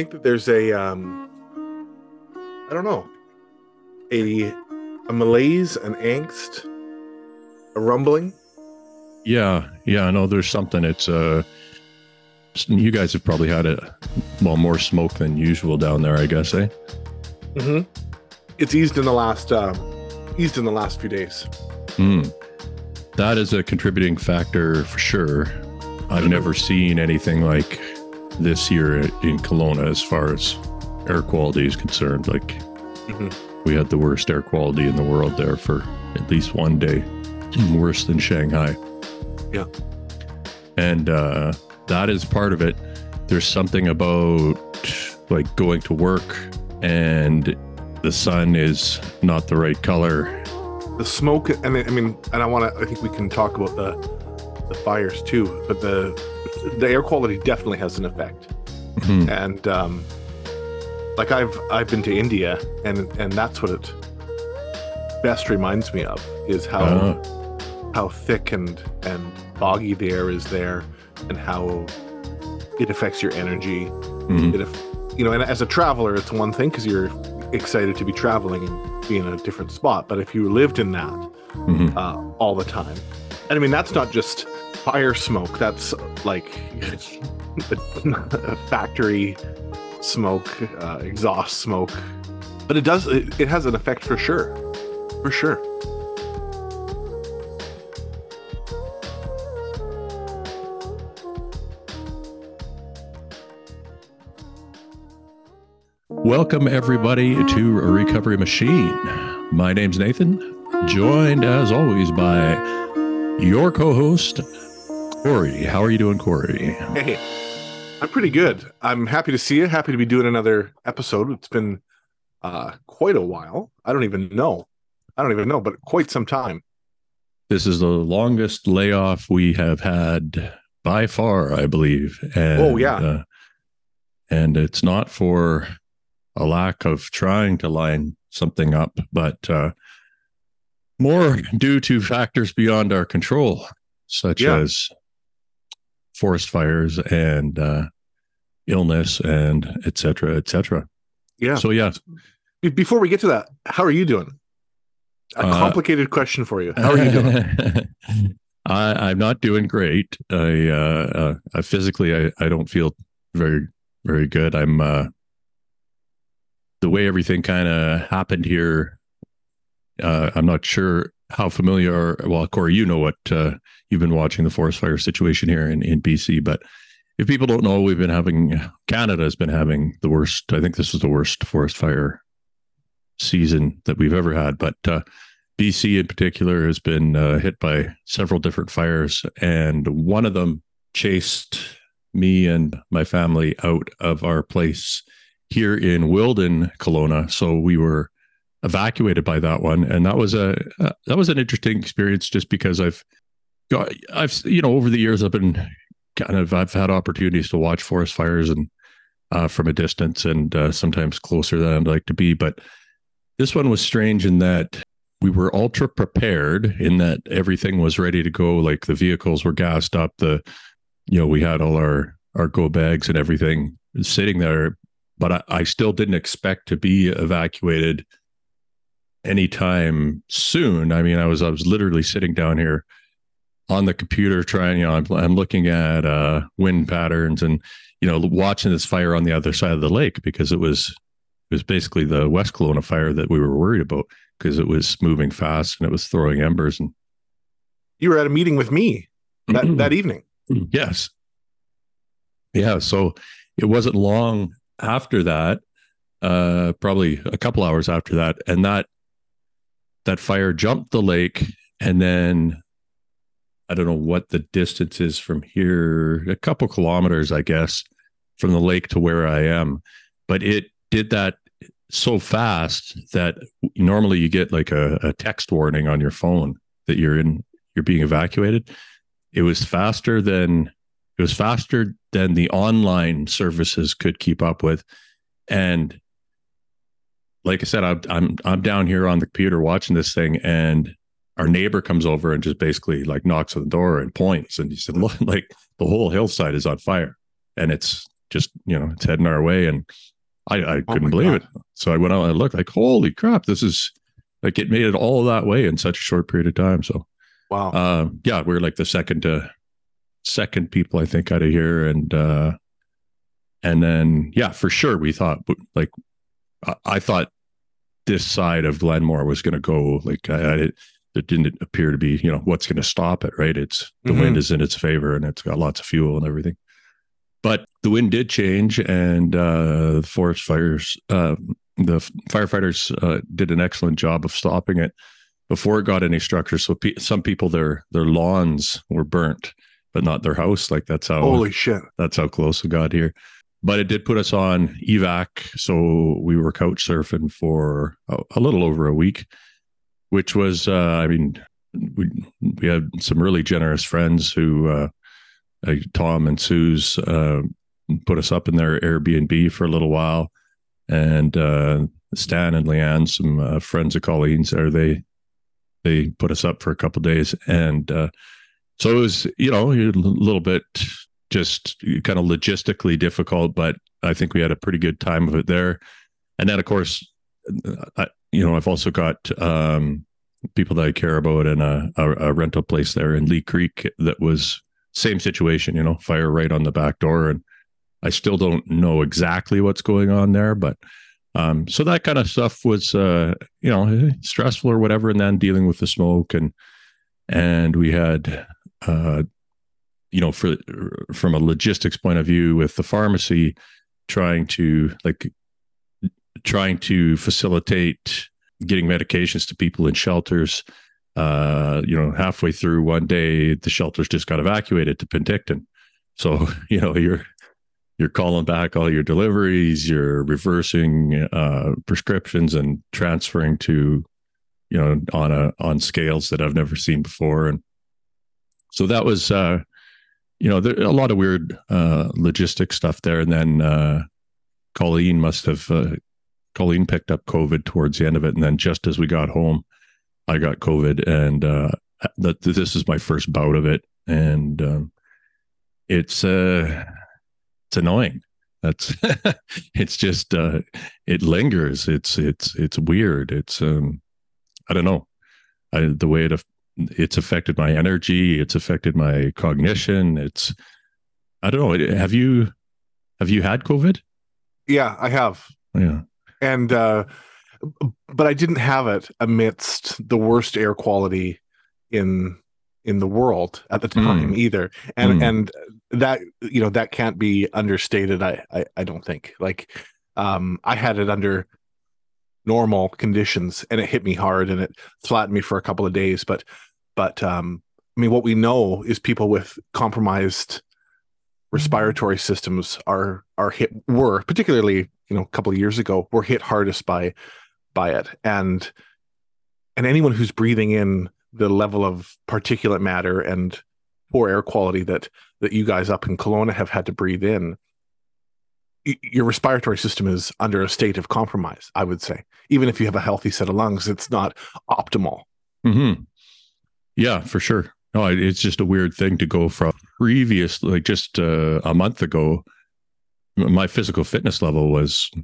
think that there's a um I don't know a a malaise, an angst, a rumbling. Yeah, yeah, I know there's something. It's uh you guys have probably had a well more smoke than usual down there, I guess, eh? Mm-hmm. It's eased in the last uh, eased in the last few days. Mm. That is a contributing factor for sure. I've never seen anything like this year in Kelowna as far as air quality is concerned. Like Mhm. we had the worst air quality in the world there for at least one day, worse than Shanghai. Yeah. And uh, that is part of it. There's something about like going to work and the sun is not the right color. The smoke, and I mean, and I want to. I think we can talk about the the fires too, but the the air quality definitely has an effect. Mhm. and um, like I've I've been to India, and and that's what it best reminds me of is how Uh, how thick and and boggy the air is there, and how it affects your energy. mhm. It, aff- you know, and as a traveler, it's one thing because you're excited to be traveling and be in a different spot. But if you lived in that Mhm. uh, all the time. And I mean, that's not just fire smoke, that's like factory smoke, uh, exhaust smoke. But it does, it, it has an effect for sure. For sure. Welcome, everybody, to recovery machine. My name's Nathan, joined as always by your co host, Corey. How are you doing, Corey? Hey, I'm pretty good. I'm happy to see you. Happy to be doing another episode. It's been uh, quite a while. I don't even know. I don't even know, but quite some time. This is the longest layoff we have had by far, I believe. And, Oh, yeah. uh, and it's not for a lack of trying to line something up, but uh, more due to factors beyond our control, such Yeah. as forest fires and uh, illness and et cetera, et cetera. Yeah. So, yeah, Be- Before we get to that, how are you doing? A Uh, complicated question for you. How are you doing? I, I'm not doing great. I, uh, uh, I physically, I, I don't feel very, very good. I'm, uh, the way everything kind of happened here. Uh, I'm not sure how familiar, are well, Corey, you know what, uh, you've been watching the forest fire situation here in, in BC, but if people don't know, we've been having, Canada has been having the worst, I think this is the worst forest fire season that we've ever had, but, uh, BC in particular has been uh, hit by several different fires, and one of them chased me and my family out of our place here in Wilden, Kelowna. So we were evacuated by that one, and that was a uh, that was an interesting experience, just because I've got I've you know over the years I've been kind of I've had opportunities to watch forest fires and uh, from a distance and uh, sometimes closer than I'd like to be, but this one was strange in that we were ultra prepared in that everything was ready to go like the vehicles were gassed up the you know we had all our our go bags and everything sitting there. But I, I still didn't expect to be evacuated anytime soon. I mean i was i was literally sitting down here on the computer trying you know i'm, I'm looking at uh wind patterns and you know watching this fire on the other side of the lake because it was it was basically the west Kelowna fire that we were worried about because it was moving fast and it was throwing embers and You were at a meeting with me that, that evening. yes. Yeah so it wasn't long after that uh probably a couple hours after that and that that fire jumped the lake and then i don't know what the distance is from here a couple kilometers i guess from the lake to where i am. But it did that so fast that normally you get like a, a text warning on your phone that you're in you're being evacuated. It was faster than it was faster than the online services could keep up with. And like i said I'm, I'm i'm down here on the computer watching this thing and our neighbor comes over and just basically like knocks on the door and points and he said look like the whole hillside is on fire and it's just you know it's heading our way, and I, I Oh couldn't my believe God. it. So I went out and I looked like, holy crap, this is like it made it all that way in such a short period of time. So Wow. uh, yeah, we are like the second uh, second people I think out of here, and uh, and then yeah, for sure we thought like I, I thought this side of Glenmore was going to go like I, I it, it didn't appear to be you know what's going to stop it right it's the Mhm. wind is in its favor and it's got lots of fuel and everything but the wind did change and uh the forest fires uh the firefighters uh, did an excellent job of stopping it before it got any structure so pe- some people their their lawns were burnt but not their house like that's how Holy shit. that's how close it got here. But it did put us on evac, so we were couch surfing for a, little over a week, which was, uh, I mean, we we had some really generous friends who, uh, like Tom and Sue's, uh, put us up in their Airbnb for a little while, and uh, Stan and Leanne, some uh, friends of Colleen's, there they they put us up for a couple days, and uh, so it was, you know, a little bit just kind of logistically difficult, but I think we had a pretty good time of it there. And then, of course, I, you know, I've also got um, people that I care about and a, a, rental place there in Lee Creek that was same situation, you know, fire right on the back door. And I still don't know exactly what's going on there, but um, so that kind of stuff was, uh, you know, stressful or whatever. And then dealing with the smoke and, and we had, uh, you know, for from a logistics point of view, with the pharmacy trying to like trying to facilitate getting medications to people in shelters. Uh, you know, halfway through one day, the shelters just got evacuated to Penticton. So you know, you're you're calling back all your deliveries, you're reversing uh, prescriptions and transferring to, you know, on a on scales that I've never seen before, and so that was uh, you know, there a lot of weird uh, logistic stuff there. And then uh, Colleen must have uh, Colleen picked up COVID towards the end of it, and then just as we got home, I got COVID, and uh, that this is my first bout of it, and um, it's uh, it's annoying. That's it's just uh, it lingers. It's it's it's weird. It's um, I don't know. I, the way it it's affected my energy it's affected my cognition it's i don't know have you have you had covid Yeah, I have. yeah And uh but I didn't have it amidst the worst air quality in in the world at the time Mm. either. And Mm. and that you know that can't be understated I, I I don't think. Like um I had it under normal conditions and it hit me hard and it flattened me for a couple of days but but um I mean what we know is people with compromised respiratory systems are are hit were particularly you know a couple of years ago were hit hardest by by it. And and anyone who's breathing in the level of particulate matter and poor air quality that that you guys up in Kelowna have had to breathe in your respiratory system is under a state of compromise i would say. Even if you have a healthy set of lungs it's not optimal. Hmm yeah for sure. No it's just a weird thing to go from previous like just uh, a month ago my physical fitness level was you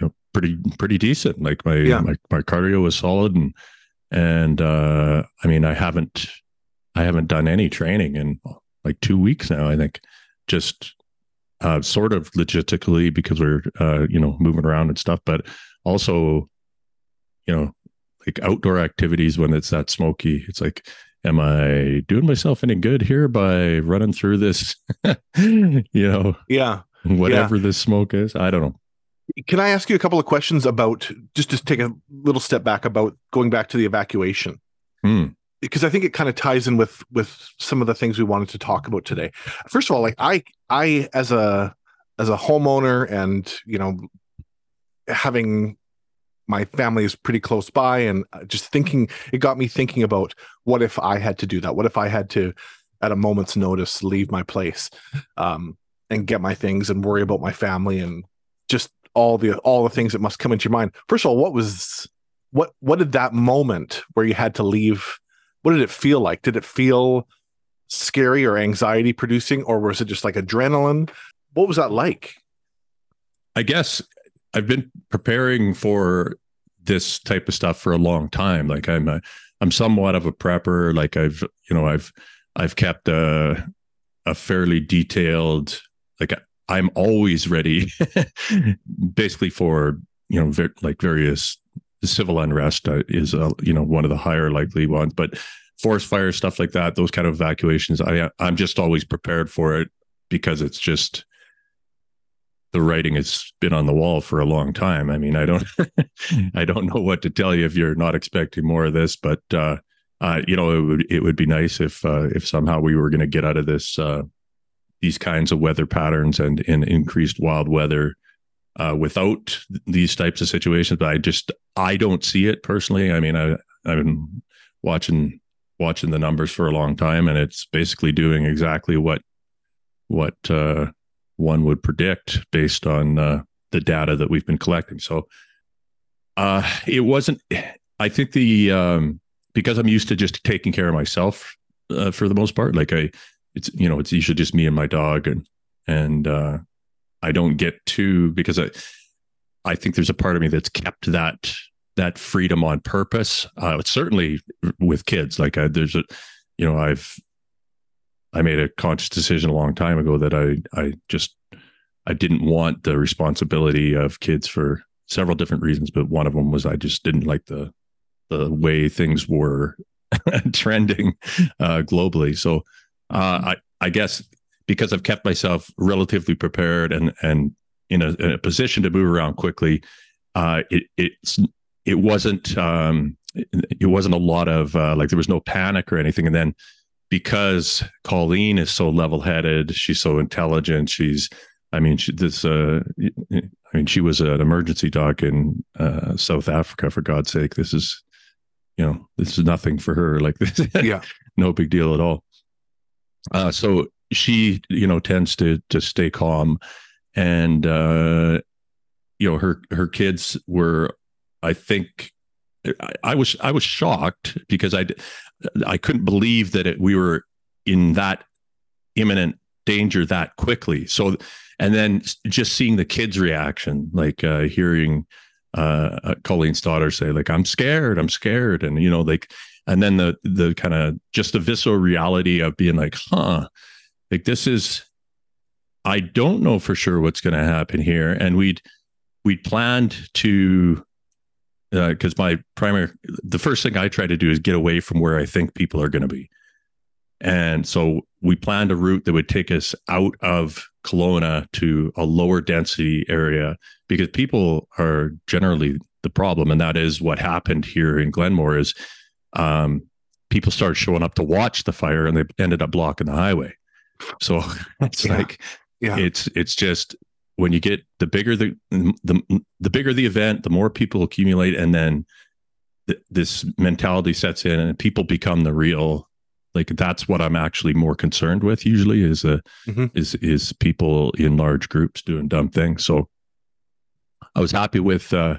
know, pretty pretty decent. Like my, Yeah. my my cardio was solid and and uh i mean i haven't i haven't done any training in like two weeks now i think. Just uh sort of logistically because we're uh you know moving around and stuff but also you know like outdoor activities when it's that smoky. It's like am i doing myself any good here by running through this you know yeah. whatever this smoke is? I don't know. Can i ask you a couple of questions about just to take a little step back about going back to the evacuation? Hmm. because I think it kind of ties in with with some of the things we wanted to talk about today. First of all, like I I as a as a homeowner and you know having my family is pretty close by and uh, just thinking it got me thinking about what if I had to do that? What if I had to at a moment's notice leave my place um and get my things and worry about my family and just all the all the things that must come into your mind. First of all, what was what what did that moment where you had to leave what did it feel like did it feel scary or anxiety producing or was it just like adrenaline what was that like? I guess I've been preparing for this type of stuff for a long time. Like I'm a, I'm somewhat of a prepper. Like I've, you know, I've, I've kept a, a fairly detailed, like I'm always ready basically for, you know, ver- like various civil unrest uh, is, uh, you know, one of the higher likely ones, but forest fire, stuff like that, those kind of evacuations, I, I'm just always prepared for it because it's just, the writing has been on the wall for a long time. I mean, I don't, I don't know what to tell you if you're not expecting more of this, but uh, uh, you know, it would it would be nice if uh, if somehow we were going to get out of this uh, these kinds of weather patterns and in increased wild weather uh, without these types of situations. But I just I don't see it personally. I mean, I I've been watching watching the numbers for a long time, and it's basically doing exactly what what uh, one would predict based on uh, the data that we've been collecting. So uh, it wasn't. I think the um, because I'm used to just taking care of myself uh, for the most part. Like I, it's you know it's usually just me and my dog, and and uh, I don't get too because I I think there's a part of me that's kept that that freedom on purpose. Uh, certainly with kids, like I, there's a you know I've I made a conscious decision a long time ago that I I just I didn't want the responsibility of kids for several different reasons, but one of them was I just didn't like the the way things were trending uh, globally. So uh, I I guess because I've kept myself relatively prepared and and in a, in a position to move around quickly, uh, it it's it wasn't um, it wasn't a lot of uh, like there was no panic or anything, and then because Colleen is so level-headed, she's so intelligent. She's, I mean, she, this, uh, I mean, she was an emergency doc in uh, South Africa. For God's sake, this is, you know, this is nothing for her. Like this, yeah, no big deal at all. Uh, so she, you know, tends to to stay calm, and uh, you know, her her kids were, I think, I, I was I was shocked because I I couldn't believe that it, we were in that imminent danger that quickly. So, and then just seeing the kids' reaction, like uh, hearing uh, uh Colleen's daughter say, like, "I'm scared, I'm scared," and you know, like, and then the the kind of just the visceral reality of being like, "Huh, like this is." I don't know for sure what's going to happen here, and we'd we'd planned to because uh, my primary the first thing i try to do is get away from where i think people are going to be and so we planned a route that would take us out of Kelowna to a lower density area because people are generally the problem. And that is what happened here in Glenmore is um, people started showing up to watch the fire and they ended up blocking the highway. So it's yeah. like, yeah. it's, it's just when you get the bigger the the the bigger the event, the more people accumulate, and then th- this mentality sets in, and people become the real. Like that's what I'm actually more concerned with. Usually, is a mm-hmm. is is people in large groups doing dumb things. So, I was happy with uh,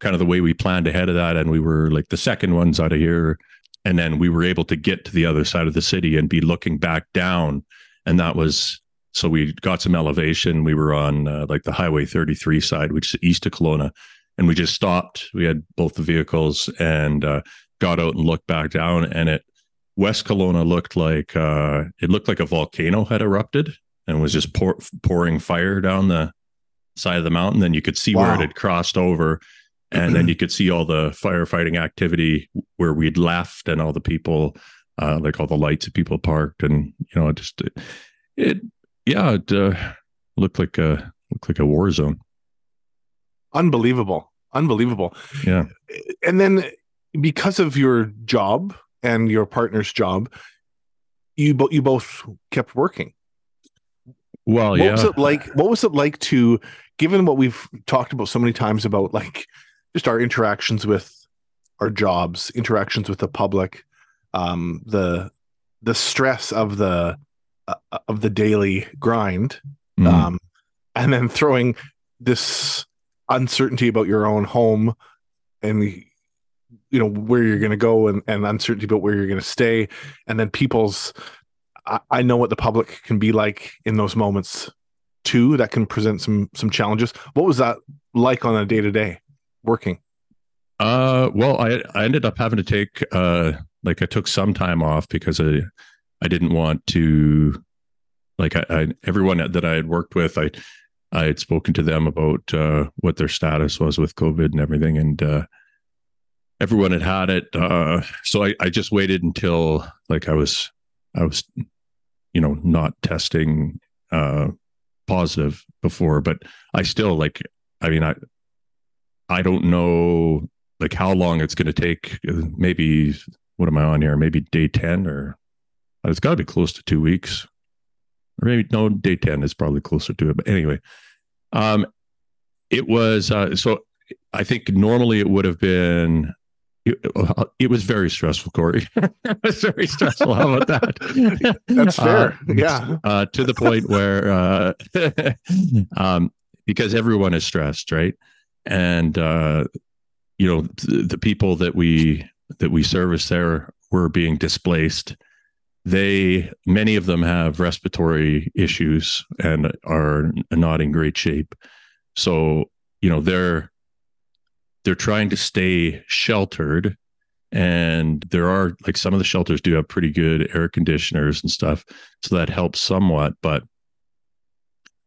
kind of the way we planned ahead of that, and we were like the second ones out of here, and then we were able to get to the other side of the city and be looking back down, and that was so we got some elevation. We were on uh, like the Highway 33 side, which is east of Kelowna, and we just stopped. We had both the vehicles and uh, got out and looked back down, and it West Kelowna looked like uh, it looked like a volcano had erupted and was just pour, pouring fire down the side of the mountain. Then you could see wow. where it had crossed over, and then you could see all the firefighting activity where we'd left and all the people, uh, like all the lights that people parked, and you know, just it, it yeah, it uh, looked like a looked like a war zone. Unbelievable, unbelievable. Yeah, and then because of your job and your partner's job, you both you both kept working. Well, what yeah. was it like? What was it like to, given what we've talked about so many times about like just our interactions with our jobs, interactions with the public, um, the the stress of the of the daily grind mm. um, and then throwing this uncertainty about your own home and you know where you're going to go and, and uncertainty about where you're going to stay and then people's I, I, know what the public can be like in those moments too that can present some some challenges. What was that like on a day to day working? Uh, well, I I ended up having to take uh like I took some time off because I I didn't want to like I, I everyone that I had worked with I I had spoken to them about uh, what their status was with COVID and everything, and uh, everyone had had it. Uh, so I, I just waited until like I was I was you know not testing uh, positive before, but I still like I mean I I don't know like how long it's going to take. Maybe what am I on here? Maybe day ten or it's got to be close to two weeks, or maybe no day ten is probably closer to it. But anyway, um, it was uh, so. I think normally it would have been it, it, was very stressful, Corey. it was very stressful. How about that? That's fair. Uh, yeah. Uh, to the point where, uh, um, because everyone is stressed, right? And uh, you know, the, the people that we that we service there were being displaced. They many of them have respiratory issues and are not in great shape. So you know they're they're trying to stay sheltered and there are like some of the shelters do have pretty good air conditioners and stuff so that helps somewhat but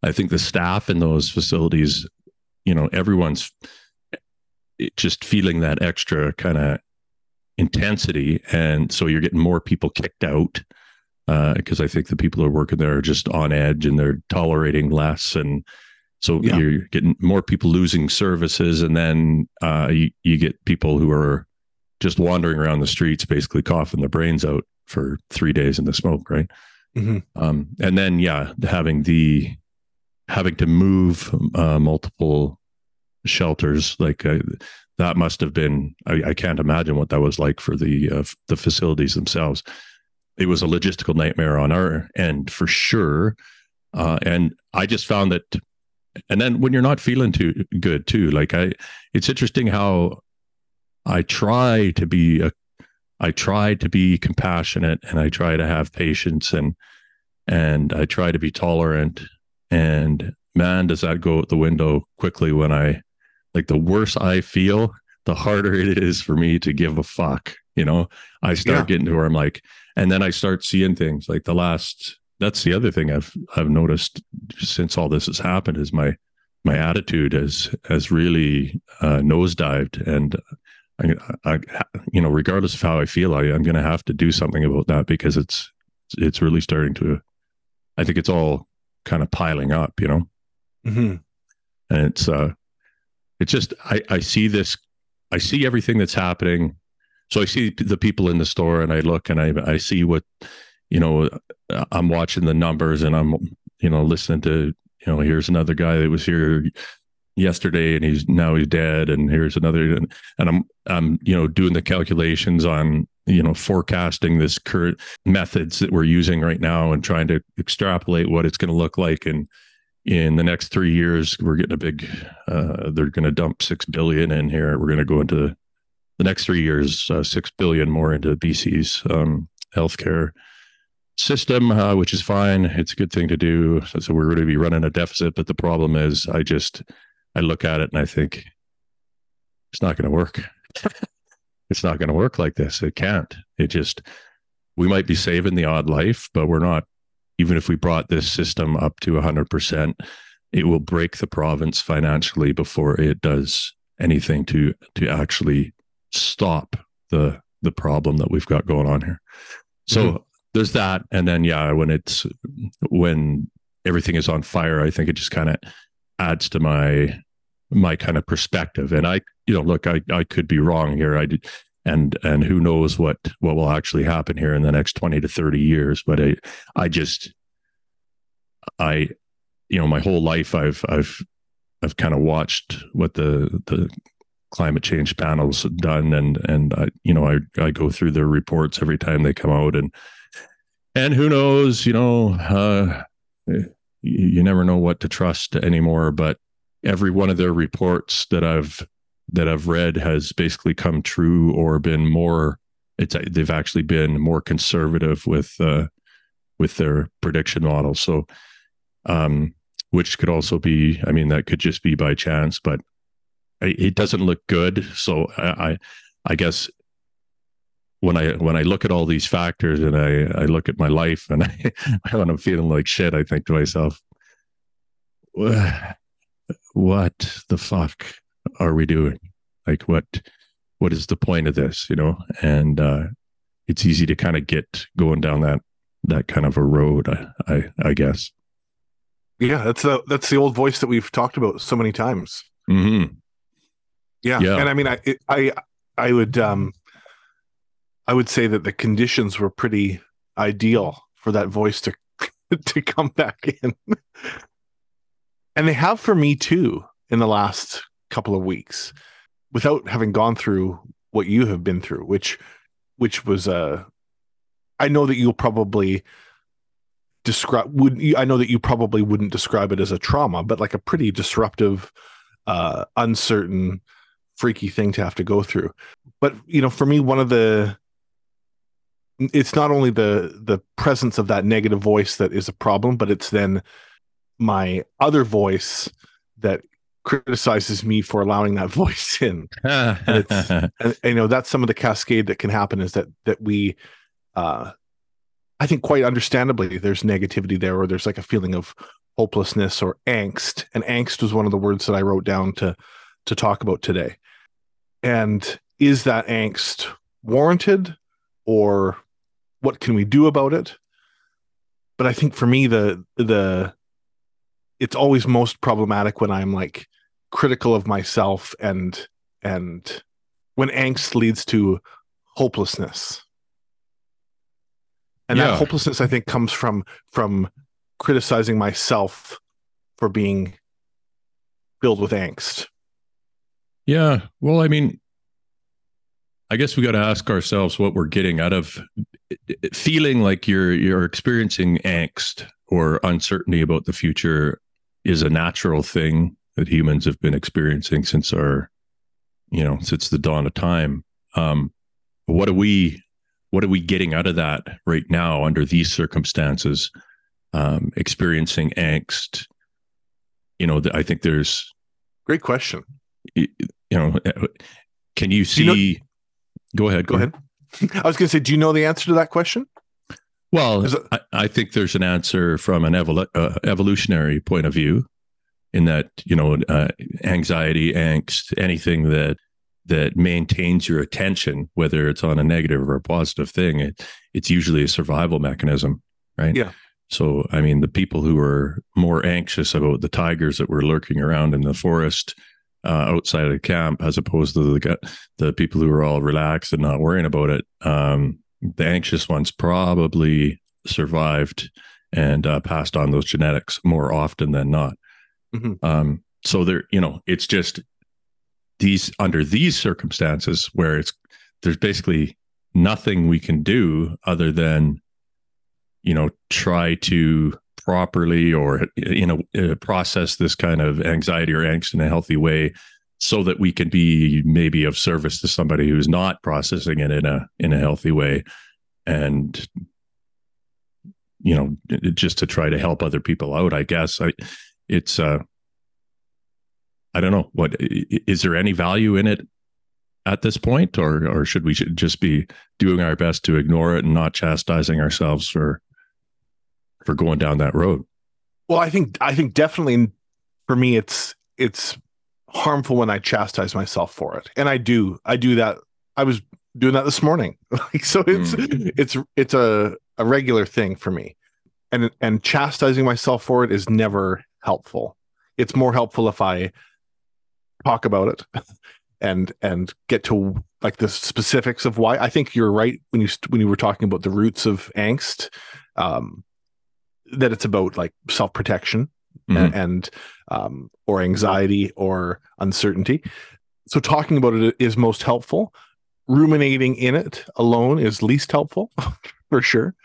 i think the staff in those facilities you know everyone's eh, just feeling that extra kind of intensity and so you're getting more people kicked out because uh, i think the people who are working there are just on edge and they're tolerating less and so yeah. you're getting more people losing services, and then uh, you, you get people who are just wandering around the streets, basically coughing their brains out for three days in the smoke, right? Mm-hmm. Um, and then, yeah, having the having to move uh, multiple shelters, like uh, that must have been. I, I, can't imagine what that was like for the uh, the facilities themselves. It was a logistical nightmare on our end for sure. Uh, and I just found that and then when you're not feeling too good too like i it's interesting how i try to be a i try to be compassionate and i try to have patience and and i try to be tolerant and man does that go out the window quickly when i like the worse i feel the harder it is for me to give a fuck you know i start yeah. getting to where i'm like and then i start seeing things like the last that's the other thing I've I've noticed since all this has happened is my my attitude has has really uh, nosedived, and I, I, you know, regardless of how I feel, I, I'm going to have to do something about that because it's it's really starting to. I think it's all kind of piling up, you know, mm-hmm. and it's uh, it's just I I see this, I see everything that's happening. So I see the people in the store, and I look and I I see what you know, uh, I'm watching the numbers and I'm, you know, listening to, you know, here's another guy that was here yesterday and he's now he's dead and here's another and, and I'm I'm you know doing the calculations on you know forecasting this current methods that we're using right now and trying to extrapolate what it's going to look like and in the next three years we're getting a big uh, they're going to dump six billion in here we're going to go into the next three years uh, six billion more into bc's um, healthcare system, uh, which is fine. It's a good thing to do. So, so we're going to be running a deficit. But the problem is, I just I look at it and I think it's not going to work. it's not going to work like this. It can't. It just we might be saving the odd life, but we're not. Even if we brought this system up to 100%, it will break the province financially before it does anything to to actually stop the the problem that we've got going on here. So mm-hmm. there's that. And then yeah when it's when everything is on fire i think it just kind of adds to my my kind of perspective. And i you know look i i could be wrong here. I did and and who knows what what will actually happen here in the next 20 to 30 years but i i just i you know my whole life i've i've i've kind of watched what the the climate change panels done and and i you know i i go through their reports every time they come out and and who knows, you know, uh, you, you never know what to trust anymore. But every one of their reports that I've that I've read has basically come true or been more. It's they've actually been more conservative with uh, with their prediction models. So, um, which could also be, I mean, that could just be by chance, but it doesn't look good. So I, I, I guess when I when I look at all these factors and I I look at my life and I when I'm feeling like shit, I think to myself, what the fuck are we doing? Like what what is the point of this? You know, and uh, it's easy to kind of get going down that that kind of a road. I I, I guess. Yeah, that's the that's the old voice that we've talked about so many times. Mm-hmm. Yeah. yeah, and I mean, I I I would um I would say that the conditions were pretty ideal for that voice to to come back in. and they have for me too in the last couple of weeks without having gone through what you have been through which which was uh I know that you'll probably describe would I know that you probably wouldn't describe it as a trauma but like a pretty disruptive uh uncertain freaky thing to have to go through. But you know for me one of the it's not only the the presence of that negative voice that is a problem but it's then my other voice that criticizes me for allowing that voice in. And and, you know that's some of the cascade that can happen is that that we uh i think quite understandably there's negativity there or there's like a feeling of hopelessness or angst. And angst was one of the words that i wrote down to to talk about today. And is that angst warranted or what can we do about it? But i think for me the the it's always most problematic when i'm like critical of myself and and when angst leads to hopelessness. And yeah. that hopelessness i think comes from from criticizing myself for being filled with angst. Yeah. Well i mean I guess we got to ask ourselves what we're getting out of feeling like you're you're experiencing angst or uncertainty about the future is a natural thing that humans have been experiencing since our you know since the dawn of time um, what are we what are we getting out of that right now under these circumstances um, experiencing angst you know i think there's great question you know can you see you know, Go ahead. Go, go ahead. ahead. I was going to say, do you know the answer to that question? Well, I, I, think there's an answer from an evol- uh, evolutionary point of view, in that you know, uh, anxiety, angst, anything that that maintains your attention, whether it's on a negative or a positive thing, it, it's usually a survival mechanism, right? Yeah. So, I mean, the people who are more anxious about the tigers that were lurking around in the forest uh, outside of the camp as opposed to the the people who are all relaxed and not worrying about it. Um, the anxious ones probably survived and uh, passed on those genetics more often than not. Mm-hmm. Um, so there, you know, it's just these under these circumstances where it's there's basically nothing we can do other than you know try to properly or you know uh, process this kind of anxiety or angst in a healthy way so that we can be maybe of service to somebody who's not processing it in a in a healthy way and you know just to try to help other people out i guess i it's uh i don't know what is there any value in it at this point or or should we just be doing our best to ignore it and not chastising ourselves for for going down that road. Well, I think I think definitely for me it's it's harmful when I chastise myself for it. And I do. I do that. I was doing that this morning. like so it's mm. it's it's a a regular thing for me. And and chastising myself for it is never helpful. It's more helpful if I talk about it and and get to like the specifics of why. I think you're right when you when you were talking about the roots of angst. Um, that it's about like self protection mm-hmm. and, and um, or anxiety or uncertainty. So talking about it is most helpful. Ruminating in it alone is least helpful, for sure.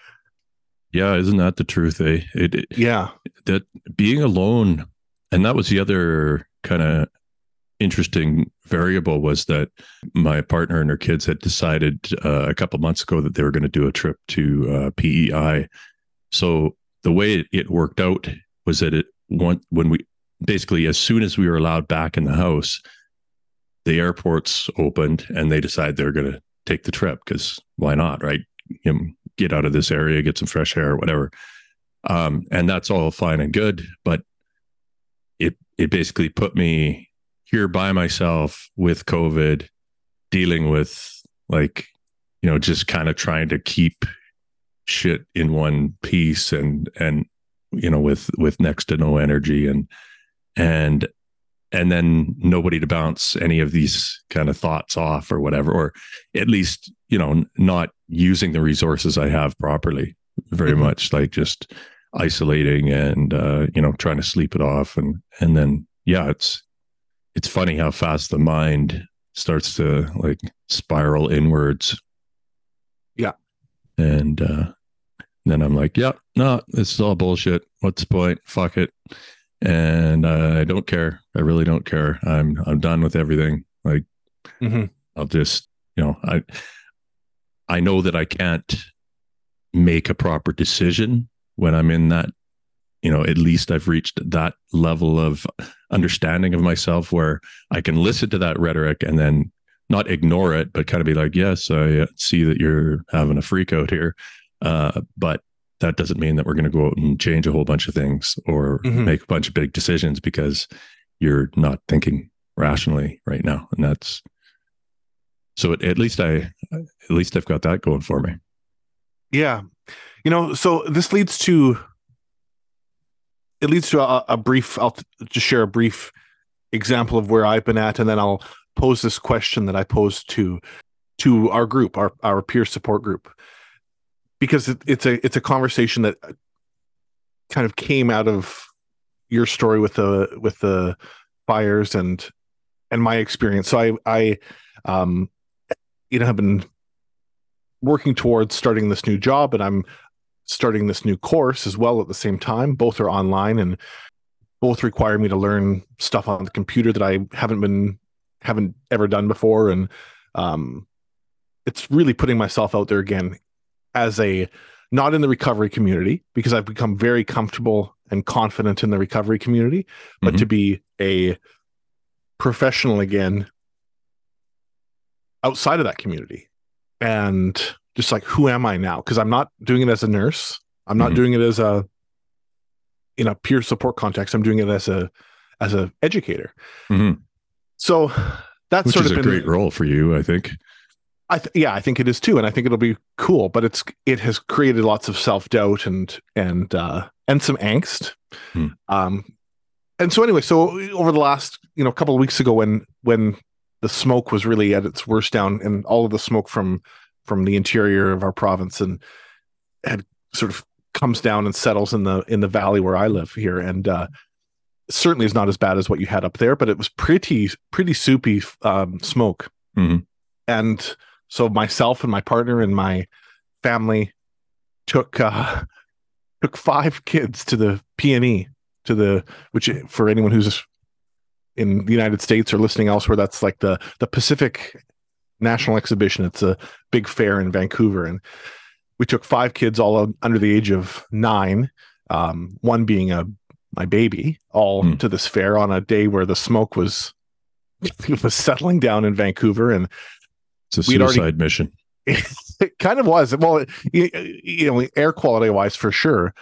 Yeah, isn't that the truth? Eh? It, it, yeah, that being alone, and that was the other kind of interesting variable was that my partner and her kids had decided uh, a couple months ago that they were going to do a trip to uh, PEI. So the way it, worked out was that it when we basically, as soon as we were allowed back in the house, the airports opened and they decided they're going to take the trip because why not, right? You know, get out of this area, get some fresh air, whatever. Um, and that's all fine and good, but it it basically put me here by myself with COVID, dealing with like, you know, just kind of trying to keep shit in one piece and and you know with with next to no energy and and and then nobody to bounce any of these kind of thoughts off or whatever or at least you know not using the resources i have properly very mm-hmm. much like just isolating and uh you know trying to sleep it off and and then yeah it's it's funny how fast the mind starts to like spiral inwards yeah and uh then i'm like yeah no this is all bullshit what's the point fuck it and uh, I don't care. I really don't care. I'm I'm done with everything. Like mm-hmm. I'll just you know I I know that I can't make a proper decision when I'm in that you know at least I've reached that level of understanding of myself where I can listen to that rhetoric and then not ignore it but kind of be like yes I see that you're having a freak out here uh, but that doesn't mean that we're going to go out and change a whole bunch of things or mm-hmm. make a bunch of big decisions because you're not thinking rationally right now and that's so at, at least i at least i've got that going for me. Yeah. You know so this leads to it leads to a, a brief i'll just share a brief example of where i've been at and then i'll pose this question that i posed to to our group our our peer support group. Because it, it's a it's a conversation that kind of came out of your story with the with the fires and and my experience. So I I um you know I've been working towards starting this new job and I'm starting this new course as well at the same time. Both are online and both require me to learn stuff on the computer that I haven't been haven't ever done before and um it's really putting myself out there again as a not in the recovery community because I've become very comfortable and confident in the recovery community, but mm-hmm. to be a professional again outside of that community. And just like, who am I now? Because I'm not doing it as a nurse. I'm not mm-hmm. doing it as a in a peer support context. I'm doing it as a as a educator. Mm-hmm. So that's Which sort is of a great role for you, I think. I th- yeah, I think it is too, and I think it'll be cool. But it's it has created lots of self doubt and and uh, and some angst. Hmm. Um, and so anyway, so over the last you know couple of weeks ago, when when the smoke was really at its worst down, and all of the smoke from from the interior of our province and had sort of comes down and settles in the in the valley where I live here, and uh, certainly is not as bad as what you had up there, but it was pretty pretty soupy um, smoke, mm-hmm. and so myself and my partner and my family took uh, took five kids to the PNE to the which for anyone who's in the United States or listening elsewhere, that's like the the Pacific National Exhibition. It's a big fair in Vancouver, and we took five kids all under the age of nine, um, one being a my baby, all mm. to this fair on a day where the smoke was was settling down in Vancouver, and it's a suicide already, mission. it kind of was. Well, you, you know, air quality wise, for sure.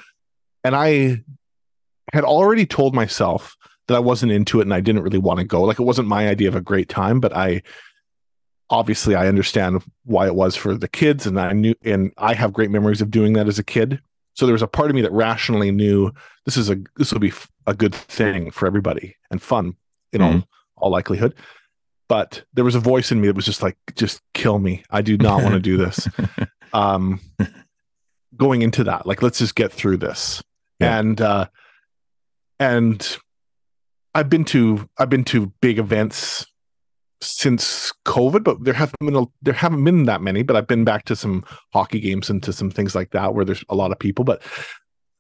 And I had already told myself that I wasn't into it and I didn't really want to go. Like it wasn't my idea of a great time, but I obviously I understand why it was for the kids and I knew and I have great memories of doing that as a kid. So there was a part of me that rationally knew this is a this will be a good thing for everybody and fun in mm-hmm. all all likelihood but there was a voice in me that was just like just kill me i do not want to do this um going into that like let's just get through this yeah. and uh and i've been to i've been to big events since covid but there haven't been a, there haven't been that many but i've been back to some hockey games and to some things like that where there's a lot of people but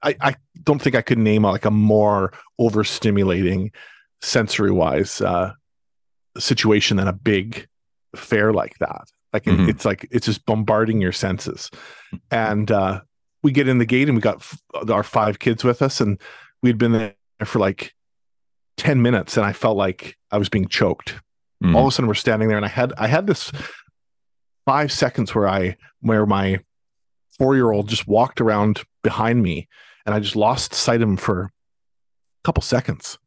i i don't think i could name like a more overstimulating sensory wise uh situation than a big fair like that. Like mm-hmm. it's like it's just bombarding your senses. And uh, we get in the gate and we got f- our five kids with us, and we'd been there for like 10 minutes and I felt like I was being choked. Mm-hmm. All of a sudden we're standing there and I had I had this five seconds where I where my four year old just walked around behind me and I just lost sight of him for a couple seconds.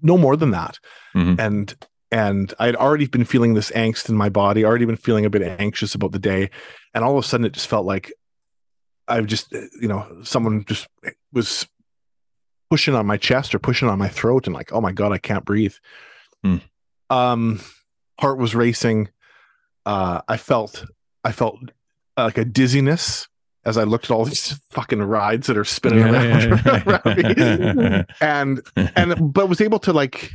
No more than that. Mm-hmm. And and I had already been feeling this angst in my body, already been feeling a bit anxious about the day. And all of a sudden it just felt like I've just, you know, someone just was pushing on my chest or pushing on my throat and like, oh my God, I can't breathe. Hmm. Um, heart was racing. Uh, I felt, I felt like a dizziness as I looked at all these fucking rides that are spinning around, around me. and, and, but was able to like,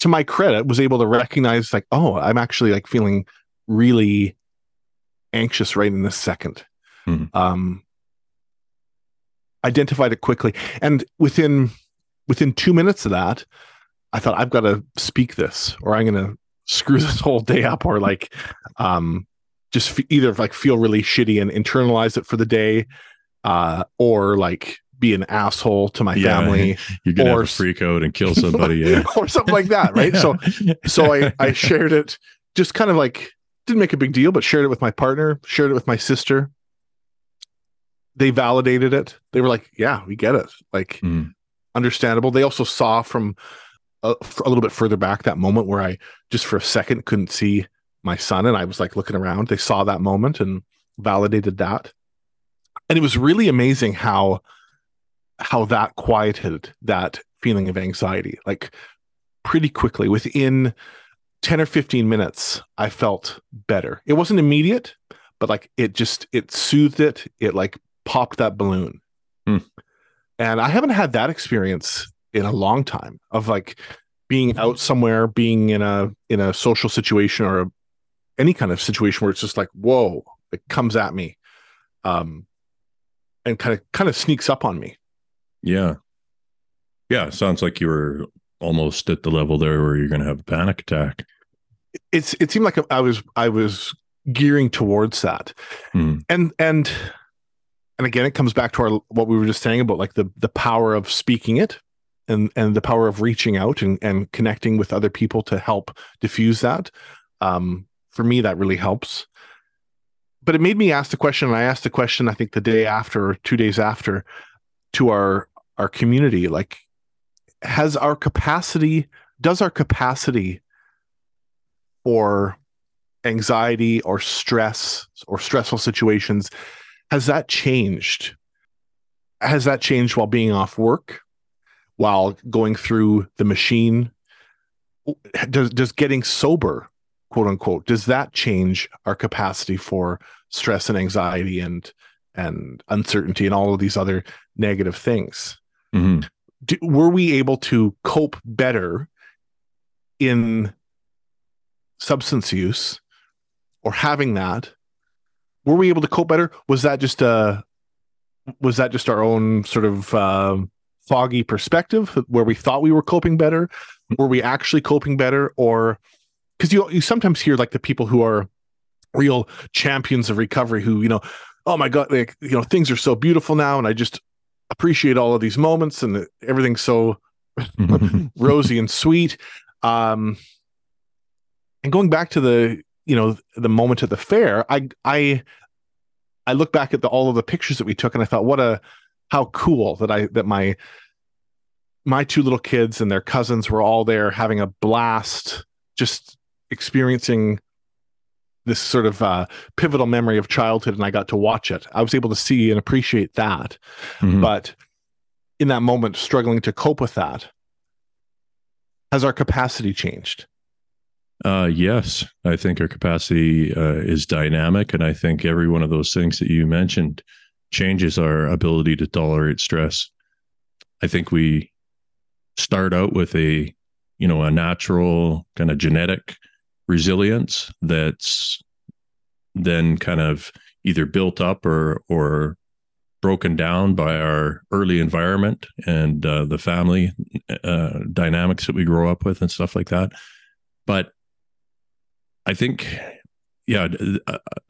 to my credit, was able to recognize like, oh, I'm actually like feeling really anxious right in this second. Mm. Um, identified it quickly, and within within two minutes of that, I thought I've got to speak this, or I'm going to screw this whole day up, or like, um, just f- either like feel really shitty and internalize it for the day, uh, or like be an asshole to my yeah, family. You're gonna or, have a freak out and kill somebody, yeah. or something like that, right? yeah. So, so I I shared it, just kind of like didn't make a big deal, but shared it with my partner, shared it with my sister, they validated it. They were like, "Yeah, we get it." Like, mm. understandable. They also saw from a, a, little bit further back that moment where I just for a second couldn't see my son, and I was like looking around. They saw that moment and validated that, and it was really amazing how how that quieted that feeling of anxiety. Like pretty quickly, within ten or fifteen minutes, I felt better. It wasn't immediate, but like it just it soothed it. It like popped that balloon. Hmm. And I haven't had that experience in a long time of like being out somewhere, being in a in a social situation or a, any kind of situation where it's just like, whoa, it comes at me. Um and kind of kind of sneaks up on me. Yeah. Yeah, sounds like you were almost at the level there where you're going to have a panic attack. It's it seemed like I was I was gearing towards that. Hmm. And and and again it comes back to our what we were just saying about like the the power of speaking it and and the power of reaching out and and connecting with other people to help diffuse that. Um for me that really helps. But it made me ask the question and i asked the question i think the day after or two days after to our our community like has our capacity does our capacity for anxiety or stress or stressful situations has that changed? Has that changed while being off work, while going through the machine? Does does getting sober, quote unquote, does that change our capacity for stress and anxiety and and uncertainty and all of these other negative things? Mm-hmm. Do, were we able to cope better in substance use or having that were we able to cope better? Was that just a uh, was that just our own sort of uh, foggy perspective where we thought we were coping better? Were we actually coping better, or because you you sometimes hear like the people who are real champions of recovery who you know oh my god like you know things are so beautiful now and i just appreciate all of these moments and everything's so rosy and sweet um and going back to the you know the moment at the fair i i i look back at the, all of the pictures that we took and i thought what a how cool that i that my my two little kids and their cousins were all there having a blast just experiencing this sort of uh, pivotal memory of childhood and i got to watch it. I was able to see and appreciate that. Mm-hmm. but in that moment struggling to cope with that has our capacity changed uh, yes, I think our capacity uh, is dynamic, and I think every one of those things that you mentioned changes our ability to tolerate stress. I think we start out with a, you know, a natural kind of genetic resilience that's then kind of either built up or or broken down by our early environment and uh, the family uh, dynamics that we grow up with and stuff like that. But I think, yeah,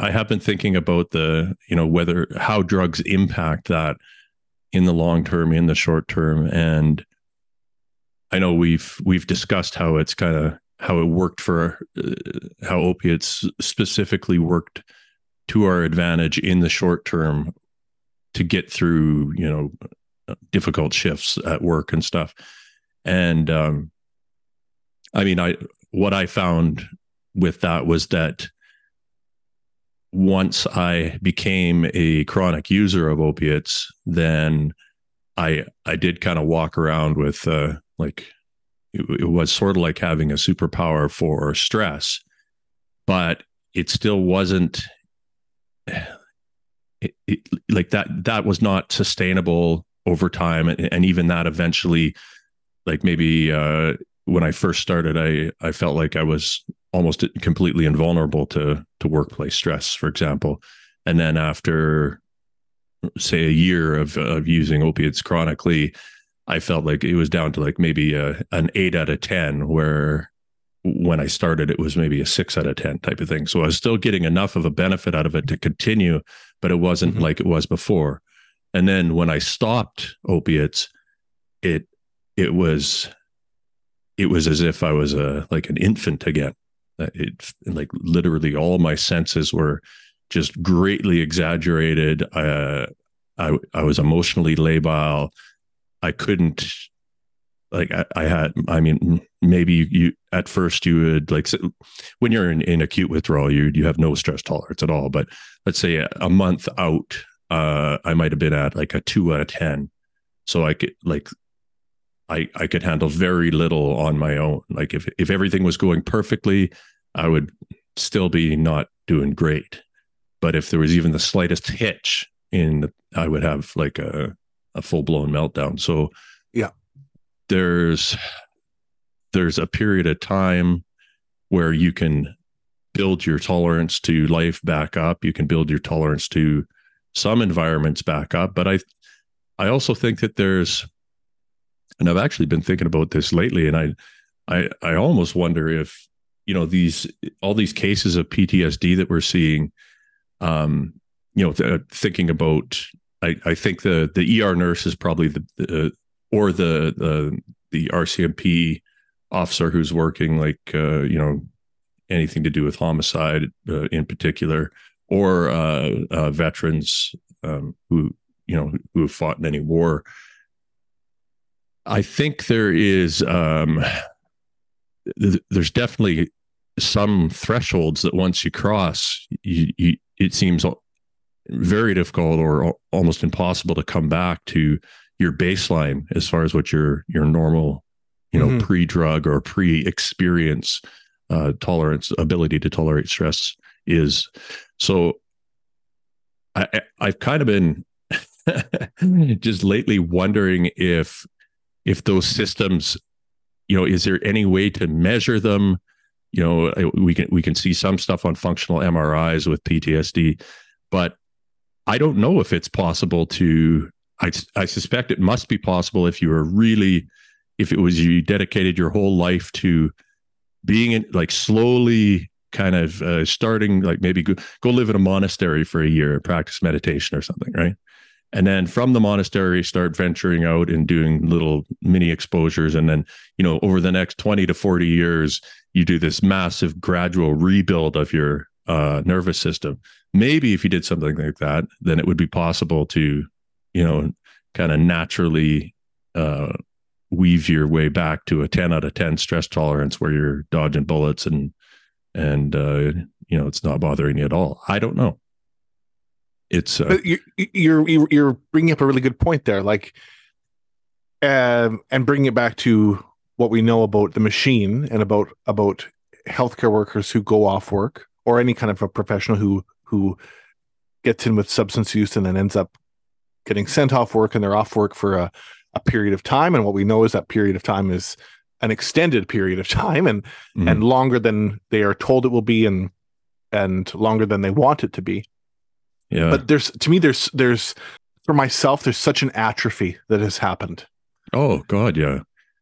I have been thinking about the, you know, whether how drugs impact that in the long term, in the short term, and I know we've we've discussed how it's kind of how it worked for uh, how opiates specifically worked to our advantage in the short term to get through you know difficult shifts at work and stuff. And um i mean i what i found with that was that once i became a chronic user of opiates then i i did kind of walk around with uh like it, it was sort of like having a superpower for stress but it still wasn't it, it, like that that was not sustainable over time and, and even that eventually like maybe uh, when i first started i i felt like i was almost completely invulnerable to to workplace stress for example and then after say a year of of using opiates chronically i felt like it was down to like maybe a, an 8 out of 10 where when I started, it was maybe a six out of 10 type of thing. So I was still getting enough of a benefit out of it to continue, but it wasn't mm-hmm. like it was before. And then when I stopped opiates, it, it was, it was as if I was a, like an infant again. It like literally all my senses were just greatly exaggerated. Uh, I, I was emotionally labile. I couldn't like I, I, had i mean maybe you, you, at first you would like when you're in, in acute withdrawal you you have no stress tolerance at all but let's say a, a month out uh i might have been at like a 2 out of 10 so i could like i i could handle very little on my own. Like if if everything was going perfectly i would still be not doing great. But if there was even the slightest hitch in i would have like a a full-blown meltdown. So yeah. there's there's a period of time where you can build your tolerance to life back up. You can build your tolerance to some environments back up. But i i also think that there's and i've actually been thinking about this lately and i i i almost wonder if you know these all these cases of ptsd that we're seeing um you know th- thinking about i i think the the er nurse is probably the, the or the the the RCMP officer who's working like uh, you know anything to do with homicide uh, in particular, or uh, uh veterans um, who you know who have fought in any war. I think there is um, th- there's definitely some thresholds that once you cross, you, you, it seems very difficult or almost impossible to come back to your baseline as far as what your your normal you know mm-hmm. pre-drug or pre-experience uh, tolerance ability to tolerate stress is so i i've kind of been just lately wondering if if those systems you know is there any way to measure them you know we can we can see some stuff on functional mris with ptsd but i don't know if it's possible to I, I suspect it must be possible if you were really, if it was you dedicated your whole life to being in, like slowly kind of uh, starting, like maybe go, go live in a monastery for a year, practice meditation or something, right? And then from the monastery, start venturing out and doing little mini exposures. And then, you know, over the next 20 to 40 years, you do this massive gradual rebuild of your uh, nervous system. Maybe if you did something like that, then it would be possible to you know, kind of naturally uh, weave your way back to a 10 out of 10 stress tolerance where you're dodging bullets and, and, uh, you know, it's not bothering you at all. I don't know. It's, uh, you, you're, you're, you're bringing up a really good point there. Like, um, and bringing it back to what we know about the machine and about, about healthcare workers who go off work or any kind of a professional who, who gets in with substance use and then ends up getting sent off work and they're off work for a, a period of time. And what we know is that period of time is an extended period of time and mm-hmm. and longer than they are told it will be and and longer than they want it to be. Yeah. But there's to me there's there's for myself there's such an atrophy that has happened. Oh god, yeah.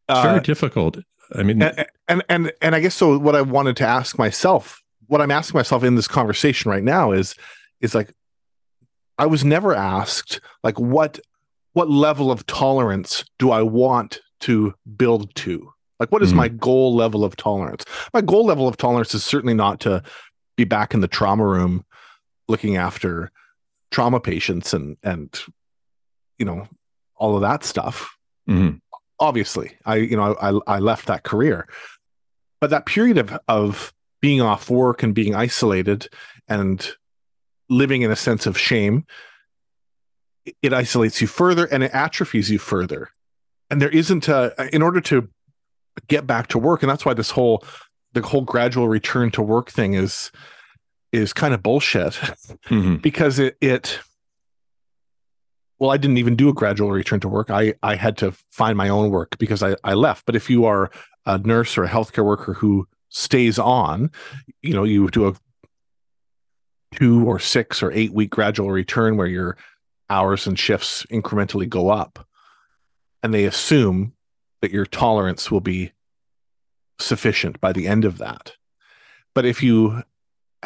It's very uh, difficult. I mean and, and and and I guess so what I wanted to ask myself, what I'm asking myself in this conversation right now is is like I was never asked like what what level of tolerance do I want to build to? Like, what is Mhm. my goal level of tolerance? My goal level of tolerance is certainly not to be back in the trauma room looking after trauma patients and and you know all of that stuff. Mhm. obviously i you know i i left that career. But that period of of being off work and being isolated and living in a sense of shame it isolates you further and it atrophies you further. And there isn't a in order to get back to work and that's why this whole the whole gradual return to work thing is is kind of bullshit Mhm. because it it well i didn't even do a gradual return to work. I i had to find my own work because i i left. But if you are a nurse or a healthcare worker who stays on you know you do a two or six or eight week gradual return where your hours and shifts incrementally go up and they assume that your tolerance will be sufficient by the end of that. But if you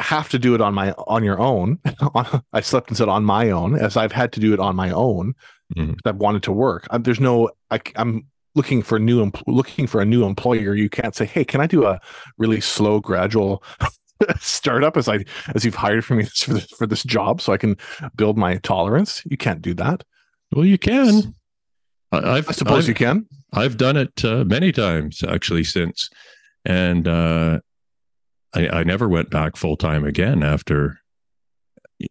have to do it on my on your own. I slept and said on my own as i've had to do it on my own Mhm. 'cause i've wanted to work. I there's no I, am looking for new em- looking for a new employer. You can't say hey can i do a really slow gradual startup as i as you've hired for me for this, for this job so i can build my tolerance? You can't do that. Well, you can. I, I've, i suppose I've, you can. I've done it uh, many times actually since, and uh, I, I never went back full time again after.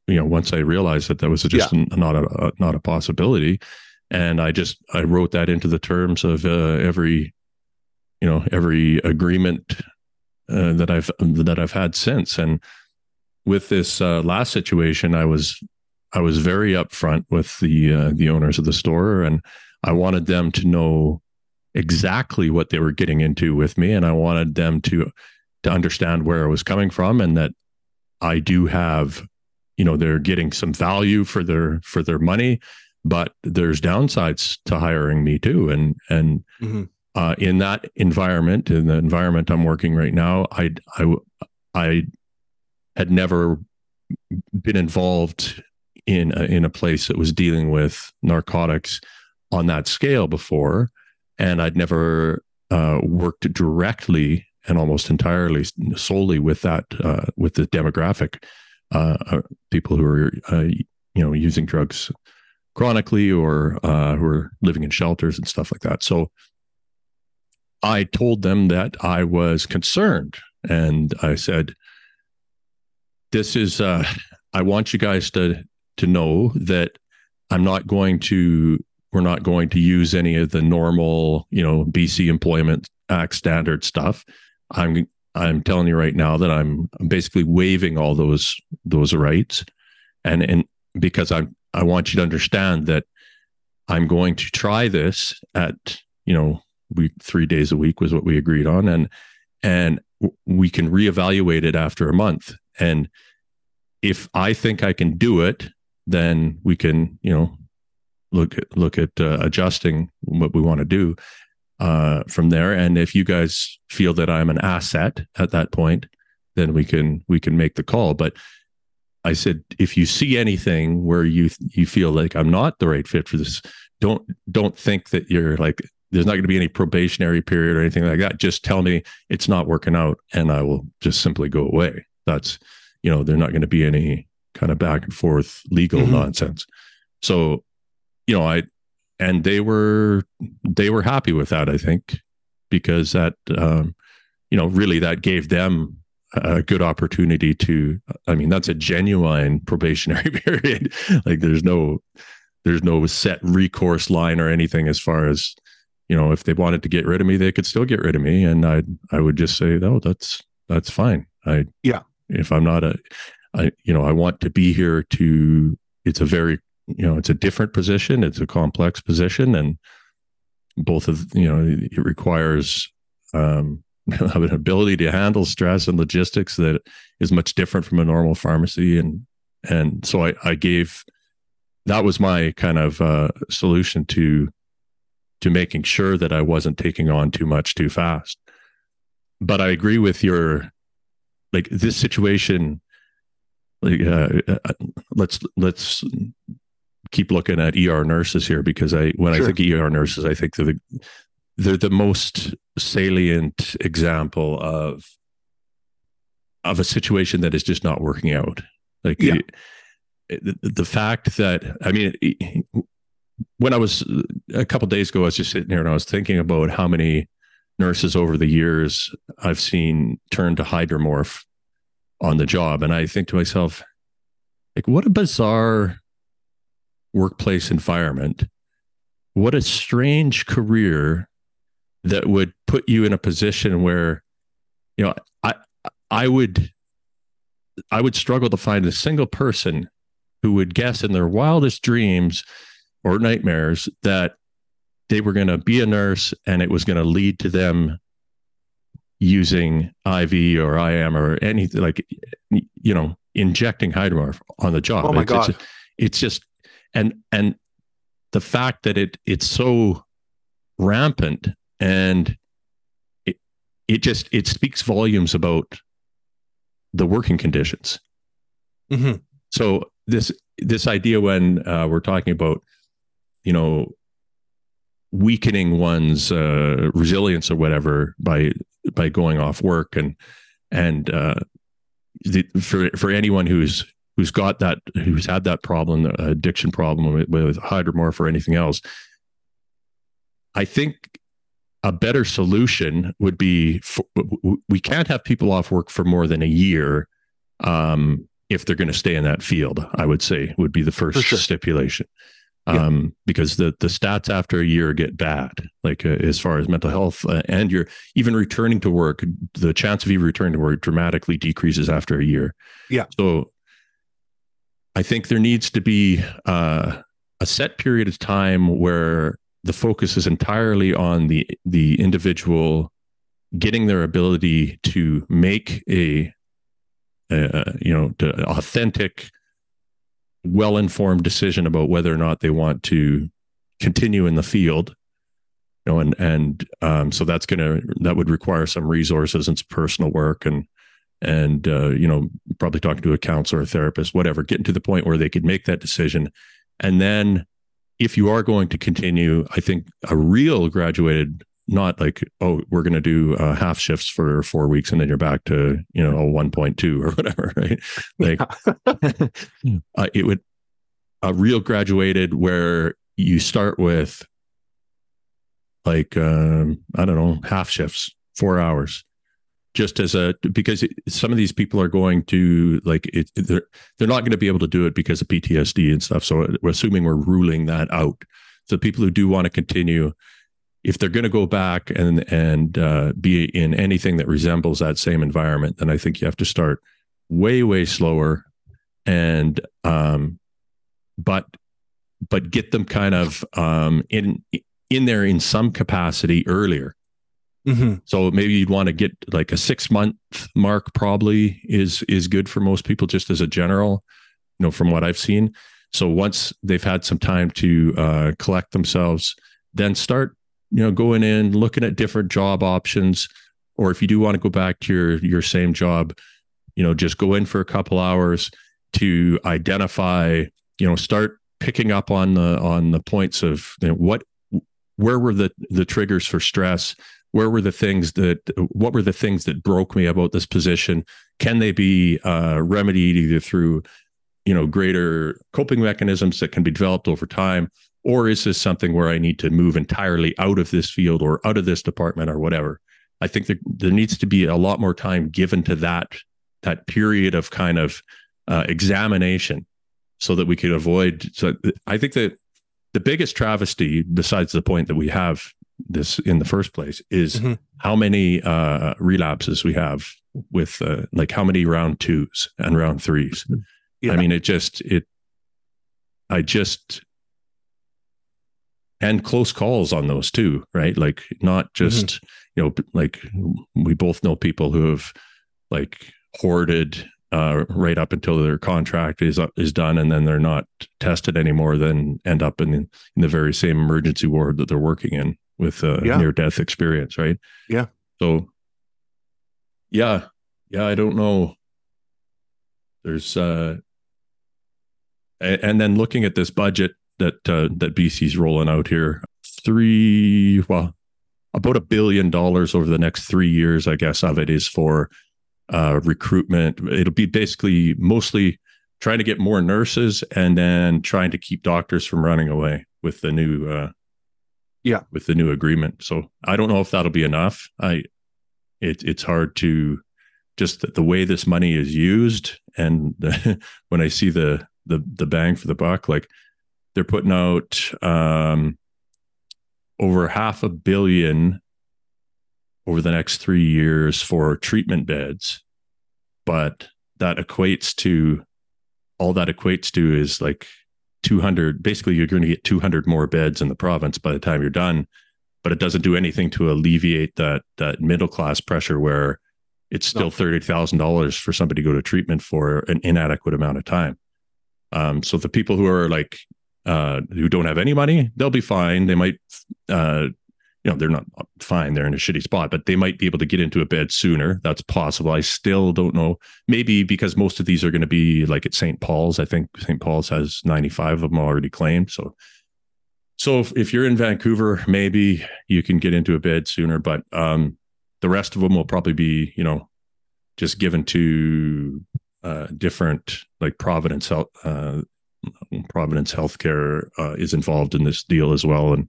You know, once I realized that that was just n- not a not a possibility, and I just I wrote that into the terms of uh, every, you know, every agreement uh, that I've that I've had since. And with this uh, last situation, I was I was very upfront with the uh, the owners of the store, and I wanted them to know exactly what they were getting into with me, and I wanted them to to understand where I was coming from, and that I do have, you know, they're getting some value for their for their money, but there's downsides to hiring me too, and and Mhm. uh, in that environment, in the environment I'm working right now, I I I had never been involved in a, in a place that was dealing with narcotics on that scale before, and I'd never uh, worked directly and almost entirely solely with that uh, with the demographic uh, uh, people who are uh, you know using drugs chronically or uh, who are living in shelters and stuff like that. So I told them that I was concerned, and I said, "This is uh, I want you guys to to know that I'm not going to we're not going to use any of the normal, you know, BC Employment Act standard stuff. I'm I'm telling you right now that I'm basically waiving all those those rights, and and because I'm I want you to understand that I'm going to try this at you know we three days a week was what we agreed on, and and we can reevaluate it after a month, and if I think I can do it, then we can you know look at look at uh, adjusting what we want to do uh, from there. And if you guys feel that I'm an asset at that point, then we can we can make the call. But I said, if you see anything where you you feel like I'm not the right fit for this, don't don't think that you're like there's not going to be any probationary period or anything like that. Just tell me it's not working out, and I will just simply go away. That's you know, there's not going to be any kind of back and forth legal Mhm. nonsense. So, you know, I and they were they were happy with that. I think because that um, you know really that gave them a good opportunity to. I mean, that's a genuine probationary period. like, there's no there's no set recourse line or anything as far as you know if they wanted to get rid of me they could still get rid of me and i i would just say no that's that's fine i Yeah. if i'm not a i you know i want to be here to it's a very you know it's a different position it's a complex position and both of you know it requires um an ability to handle stress and logistics that is much different from a normal pharmacy and and so i i gave that was my kind of uh, solution to to making sure that I wasn't taking on too much too fast. But I agree with your like this situation. Like, uh, uh, let's let's keep looking at ER nurses here because I when sure. I think ER nurses, I think they're the they're the most salient example of of a situation that is just not working out. Like yeah. the, the fact that I mean, when I was a couple days ago, I was just sitting here and I was thinking about how many nurses over the years I've seen turn to hydromorph on the job, and I think to myself, like, what a bizarre workplace environment. What a strange career that would put you in a position where, you know, I I would I would struggle to find a single person who would guess in their wildest dreams or nightmares that they were going to be a nurse and it was going to lead to them using IV or IM or anything like you know injecting hydromorph on the job. Oh my it's, god! It's, it's just and and the fact that it it's so rampant and it it just it speaks volumes about the working conditions. Mm-hmm. So this this idea when uh, we're talking about you know weakening one's uh, resilience or whatever by by going off work and and uh, the, for for anyone who's who's got that who's had that problem uh, addiction problem with, with hydromorph or anything else i think a better solution would be for, we can't have people off work for more than a year um, if they're going to stay in that field i would say would be the first sure. stipulation um, yeah. because the the stats after a year get bad like uh, as far as mental health uh, and you're even returning to work the chance of you returning to work dramatically decreases after a year yeah so i think there needs to be uh, a set period of time where the focus is entirely on the the individual getting their ability to make a, a you know authentic well informed decision about whether or not they want to continue in the field. You know, and and um, so that's gonna that would require some resources and some personal work and and uh, you know probably talking to a counselor, a therapist, whatever, getting to the point where they could make that decision, and then if you are going to continue, I think a real graduated not like oh we're going to do uh, half shifts for four weeks and then you're back to you know a 1.2 or whatever right? Like uh, it would a real graduated where you start with like um, i don't know half shifts four hours just as a because it, some of these people are going to like it, they're they're not going to be able to do it because of PTSD and stuff so we're assuming we're ruling that out so people who do want to continue if they're going to go back and and uh, be in anything that resembles that same environment, then I think you have to start way way slower, and um, but but get them kind of um, in in there in some capacity earlier. Mm-hmm. So maybe you'd want to get like a six month mark. Probably is is good for most people, just as a general. You know, from what I've seen. So once they've had some time to uh, collect themselves, then start you know going in looking at different job options or if you do want to go back to your your same job you know just go in for a couple hours to identify you know start picking up on the on the points of you know, what where were the the triggers for stress where were the things that what were the things that broke me about this position can they be uh, remedied either through you know greater coping mechanisms that can be developed over time or is this something where I need to move entirely out of this field or out of this department or whatever? I think there, there needs to be a lot more time given to that that period of kind of uh, examination so that we could avoid. So I think that the biggest travesty, besides the point that we have this in the first place, is mm-hmm. how many uh, relapses we have with uh, like how many round twos and round threes. Yeah. I mean, it just it. I just and close calls on those too, right? Like not just mm-hmm. you know like we both know people who have like hoarded uh, right up until their contract is is done, and then they're not tested anymore. Then end up in in the very same emergency ward that they're working in with a yeah. near death experience, right? Yeah. So, yeah, yeah, I don't know. There's uh, and then looking at this budget that uh, that BC's rolling out here. Three, well, about a billion dollars over the next three years, I guess, of it is for uh, recruitment. It'll be basically mostly trying to get more nurses and then trying to keep doctors from running away with the new, uh, yeah, with the new agreement. So I don't know if that'll be enough. I, it, it's hard to just the, the way this money is used, and the, when I see the the the bang for the buck, like they're putting out um, over half a billion over the next three years for treatment beds, but that equates to all that equates to is like 200 basically you're going to get 200 more beds in the province by the time you're done but it doesn't do anything to alleviate that that middle class pressure where it's still no. $30,000 for somebody to go to treatment for an inadequate amount of time um, so the people who are like uh, who don't have any money, they'll be fine. They might, uh, know, they're not fine. They're in a shitty spot, but they might be able to get into a bed sooner. That's possible. I still don't know. Maybe because most of these are going to be like at St. Paul's. I think St. Paul's has 95 of them already claimed. So, so if, if you're in Vancouver, maybe you can get into a bed sooner, but um, the rest of them will probably be, you know, just given to uh, different like Providence Health, uh, Providence Healthcare uh, is involved in this deal as well, and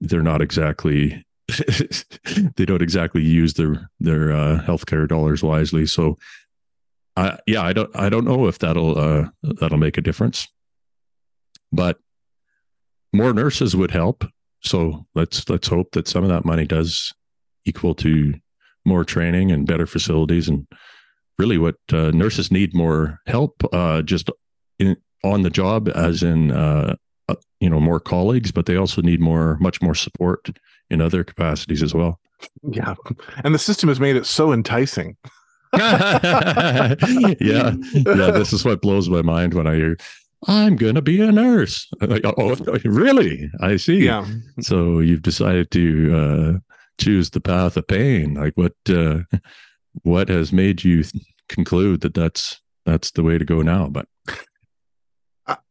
they're not exactly they don't exactly use their their uh, healthcare dollars wisely. So, I yeah, I don't I don't know if that'll uh, that'll make a difference, but more nurses would help. So let's let's hope that some of that money does equal to more training and better facilities and really what uh, nurses need more help uh, just in, on the job as in uh, you know more colleagues but they also need more much more support in other capacities as well. Yeah. And the system has made it so enticing. Yeah. Yeah this is what blows my mind when i hear i'm gonna be a nurse. Like, oh really? I see. Yeah. So you've decided to uh, choose the path of pain. Like what uh, what has made you th- conclude that that's that's the way to go now? But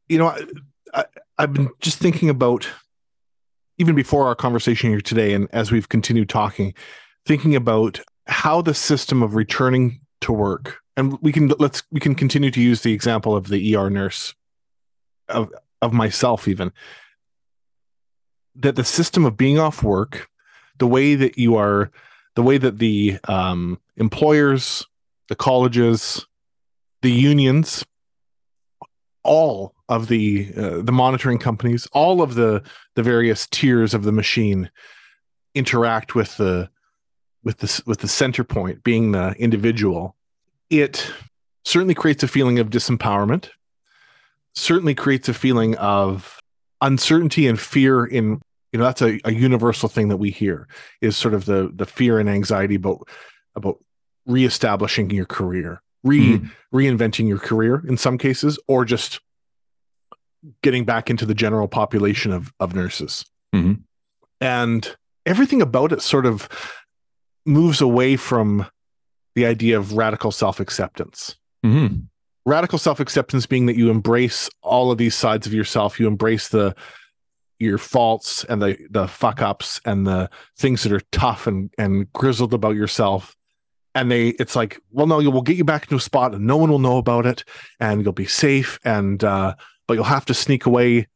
you know, I, I, I've been just thinking about even before our conversation here today, and as we've continued talking, thinking about how the system of returning to work, and we can let's we can continue to use the example of the ER nurse of of myself even that the system of being off work, the way that you are, the way that the um, employers, the colleges, the unions, all of the uh, the monitoring companies, all of the the various tiers of the machine interact with the with the with the center point being the individual. It certainly creates a feeling of disempowerment. Certainly creates a feeling of uncertainty and fear in you know that's a, a universal thing that we hear is sort of the the fear and anxiety about about reestablishing your career re mm-hmm. reinventing your career in some cases or just getting back into the general population of of nurses. Mm-hmm. And everything about it sort of moves away from the idea of radical self acceptance. Mm-hmm. Radical self acceptance being that you embrace all of these sides of yourself, you embrace the your faults and the the fuck ups and the things that are tough and and grizzled about yourself and they it's like well no we'll get you back into a spot and no one will know about it and you'll be safe and uh but you'll have to sneak away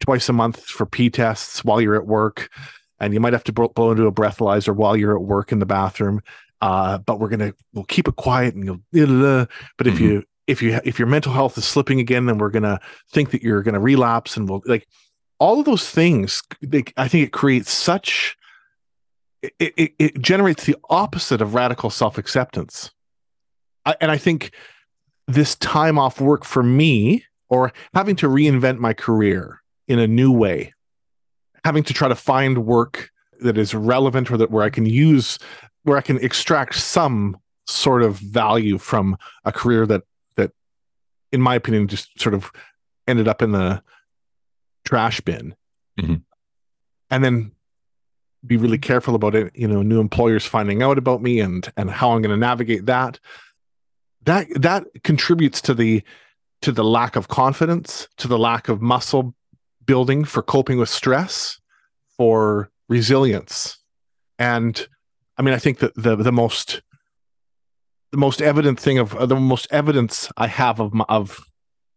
twice a month for P tests while you're at work, and you might have to blow into a breathalyzer while you're at work in the bathroom. Uh, but we're gonna we'll keep it quiet, and you'll. But if mm-hmm. you if you if your mental health is slipping again, then we're gonna think that you're gonna relapse, and we'll like all of those things. They, I think it creates such. It, it, it generates the opposite of radical self acceptance, and I think this time off work for me or having to reinvent my career in a new way, having to try to find work that is relevant or that where I can use where I can extract some sort of value from a career that that in my opinion just sort of ended up in the trash bin. Mm-hmm. And then be really careful about it, you know, new employers finding out about me and and how I'm going to navigate that. That that contributes to the to the lack of confidence, to the lack of muscle building for coping with stress, for resilience. And I mean, I think that the the most the most evident thing of uh, the most evidence I have of my, of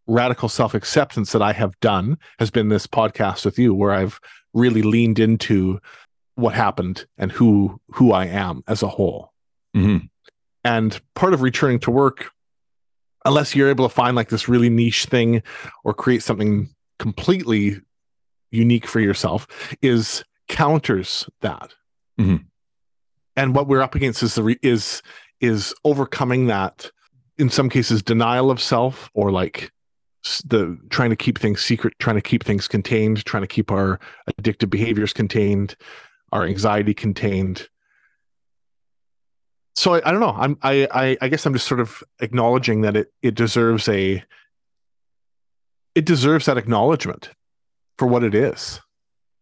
radical self acceptance that I have done has been this podcast with you, where I've really leaned into what happened and who who I am as a whole. Mm-hmm. And part of returning to work, unless you're able to find like this really niche thing or create something completely unique for yourself, is counters that. Mm-hmm. And what we're up against is the re- is is overcoming that in some cases denial of self or like the trying to keep things secret trying to keep things contained trying to keep our addictive behaviors contained our anxiety contained so I, I don't know. I'm I, I i guess i'm just sort of acknowledging that it it deserves a it deserves that acknowledgement for what it is.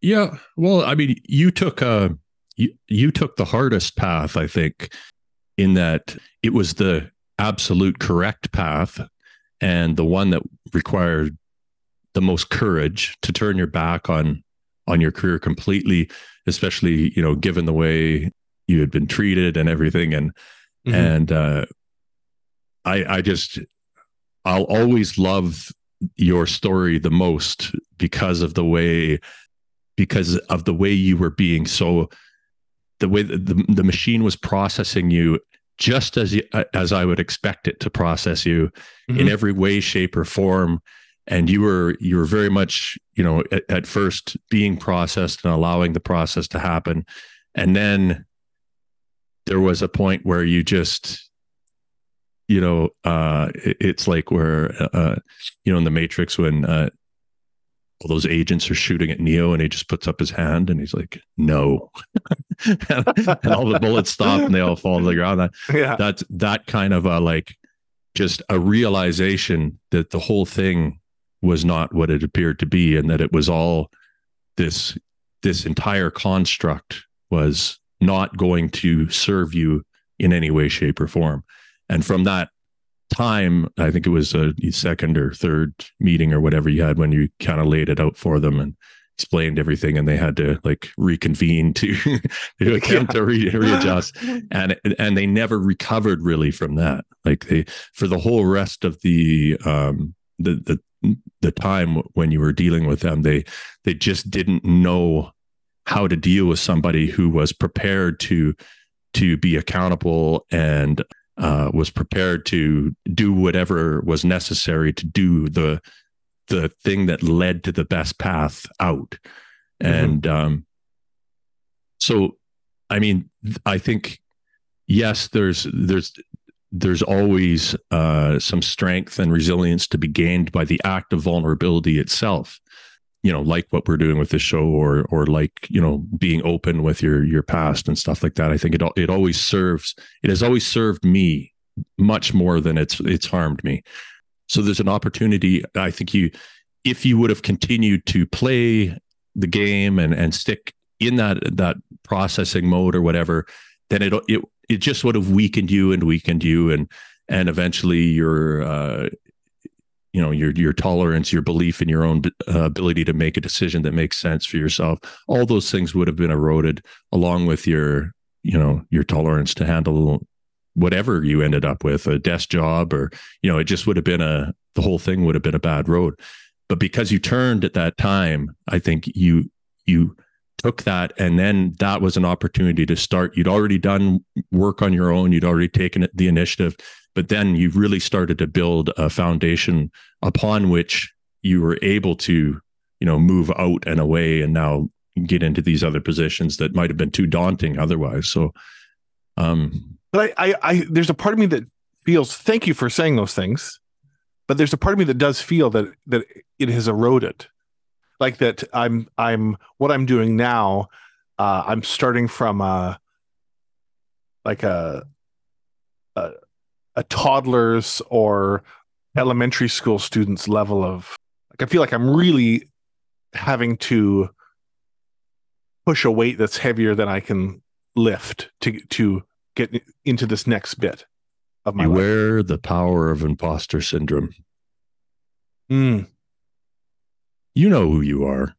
Yeah. Well i mean you took uh you, you took the hardest path i think in that it was the absolute correct path and the one that required the most courage to turn your back on on your career completely especially you know given the way you had been treated and everything and mm-hmm. and uh i i just i'll always love your story the most because of the way because of the way you were being so the way the, the, the machine was processing you just as as I would expect it to process you mm-hmm. in every way, shape, or form. And you were you were very much you know at, at, first being processed and allowing the process to happen, and then there was a point where you just you know uh, it, it's like where uh, you know in the Matrix when uh, all those agents are shooting at Neo and he just puts up his hand and he's like, no. and, and, all the bullets stop and they all fall to the ground. That, yeah. That's that kind of a like just a realization that the whole thing was not what it appeared to be and that it was all this this entire construct was not going to serve you in any way shape or form. And from that time, I think it was a second or third meeting or whatever you had when you kind of laid it out for them and explained everything and they had to like reconvene to, to attempt yeah. to re- readjust. And and they never recovered really from that. Like they for the whole rest of the um the the the time when you were dealing with them they they just didn't know how to deal with somebody who was prepared to to be accountable and uh, was prepared to do whatever was necessary to do the the thing that led to the best path out mm-hmm. and um, so i mean i think yes there's there's there's always uh, some strength and resilience to be gained by the act of vulnerability itself you know like what we're doing with this show or or like you know being open with your your past and stuff like that. I think it it always serves it has always served me much more than it's it's harmed me. So there's an opportunity i think you if you would have continued to play the game and and stick in that that processing mode or whatever then it it it just would have weakened you and weakened you and and eventually your uh, you know your your tolerance your belief in your own uh, ability to make a decision that makes sense for yourself. All those things would have been eroded along with your you know your tolerance to handle whatever you ended up with a desk job or you know it just would have been a the whole thing would have been a bad road. But because you turned at that time i think you you took that and then that was an opportunity to start. You'd already done work on your own. You'd already taken the initiative but then you really started to build a foundation upon which you were able to you know move out and away and now get into these other positions that might have been too daunting otherwise. So um but I, I i there's a part of me that feels thank you for saying those things but there's a part of me that does feel that that it has eroded. Like that i'm i'm what i'm doing now uh i'm starting from a like a, a a toddler's or elementary school students level of like I feel like I'm really having to push a weight that's heavier than I can lift to to get into this next bit of my Beware life. the power of imposter syndrome. Mm. you know who you are.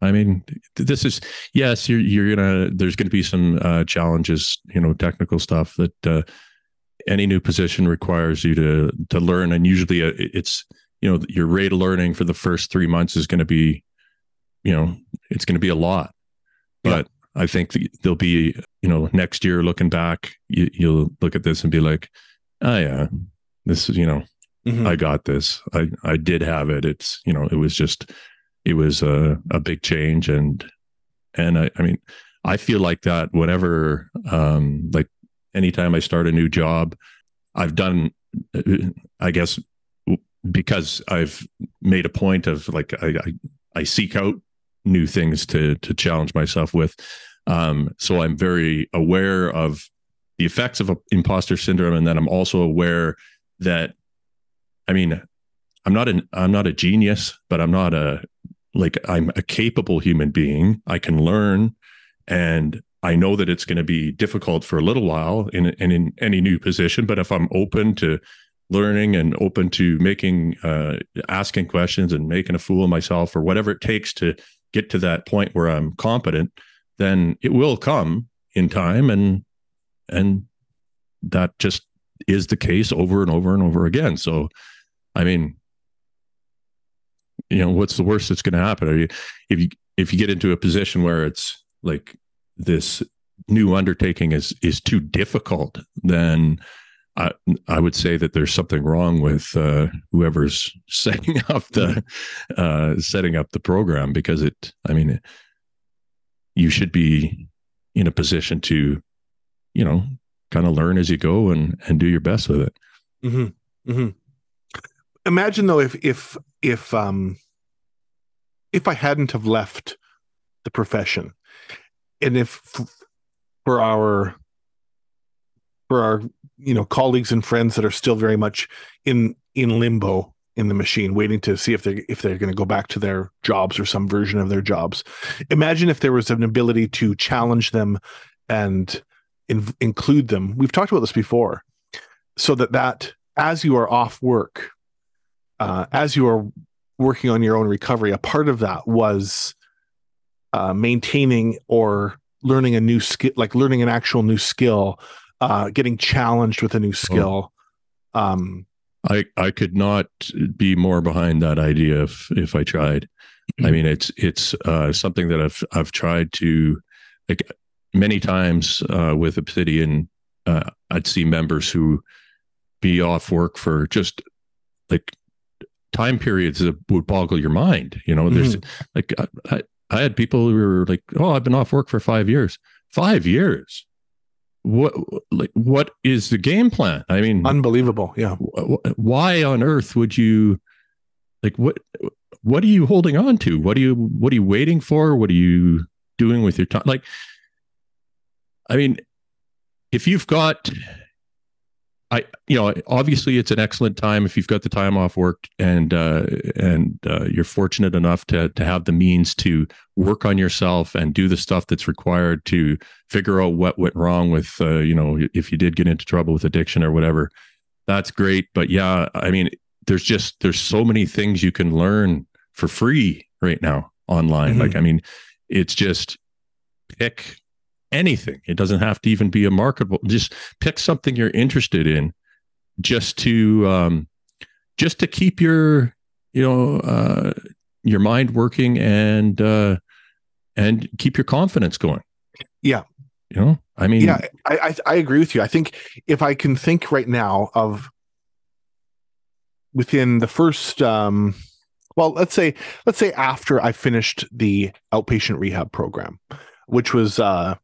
I mean, this is yes, you're you're gonna. There's going to be some uh, challenges, you know, technical stuff that uh, any new position requires you to to learn, and usually uh, it's you know your rate of learning for the first three months is going to be, you know, it's going to be a lot, but. Yeah. I think there'll be, you know, next year looking back, you, you'll look at this and be like, oh yeah, this is, you know, mm-hmm. I got this. I, I did have it. It's, you know, it was just, it was a, a big change. And, and I, I mean, I feel like that whenever, um, like anytime I start a new job, I've done, I guess, because I've made a point of like, I, I, I seek out new things to, to challenge myself with. Um, so I'm very aware of the effects of imposter syndrome. And then I'm also aware that, I mean, I'm not an, I'm not a genius, but I'm not a, like I'm a capable human being. I can learn and I know that it's going to be difficult for a little while in, in, any new position, but if I'm open to learning and open to making, uh, asking questions and making a fool of myself or whatever it takes to get to that point where I'm competent, then it will come in time. And and that just is the case over and over and over again so i mean you know what's the worst that's going to happen Are you, if you if you get into a position where it's like this new undertaking is is too difficult then I, I would say that there's something wrong with uh, whoever's setting up the uh, setting up the program because it. I mean, you should be in a position to you know, kind of learn as you go and and do your best with it. Mm-hmm. Mm-hmm. Imagine though if if if um if I hadn't have left the profession, and if for our for our you know colleagues and friends that are still very much in in limbo in the machine waiting to see if they if they're going to go back to their jobs or some version of their jobs imagine if there was an ability to challenge them and in, include them. We've talked about this before, so that that as you are off work, uh, as you are working on your own recovery, a part of that was uh, maintaining or learning a new skill, like learning an actual new skill, uh, getting challenged with a new skill. Oh. Um, I I could not be more behind that idea if if I tried. I mean, it's it's uh, something that I've I've tried to like many times uh, with Obsidian, uh, I'd see members who be off work for just like time periods that would boggle your mind. You know, there's mm-hmm. like I, I had people who were like, "Oh, I've been off work for five years." Five years. What like what is the game plan? I mean, unbelievable. Yeah. Why on earth would you like what? What are you holding on to? What are you What are you waiting for? What are you doing with your time? Like I mean, if you've got, I you know, obviously it's an excellent time if you've got the time off work and uh, and uh, you're fortunate enough to to have the means to work on yourself and do the stuff that's required to figure out what went wrong with uh, you know if you did get into trouble with addiction or whatever. That's great, but yeah, I mean, there's just there's so many things you can learn for free right now online. Mm-hmm. Like, I mean, it's just pick anything. It doesn't have to even be a marketable. Just pick something you're interested in, just to um, just to keep your you know uh, your mind working and uh, and keep your confidence going. Yeah, you know, I mean, yeah, I, I I agree with you. I think if I can think right now of within the first um well let's say let's say after i finished the outpatient rehab program which was uh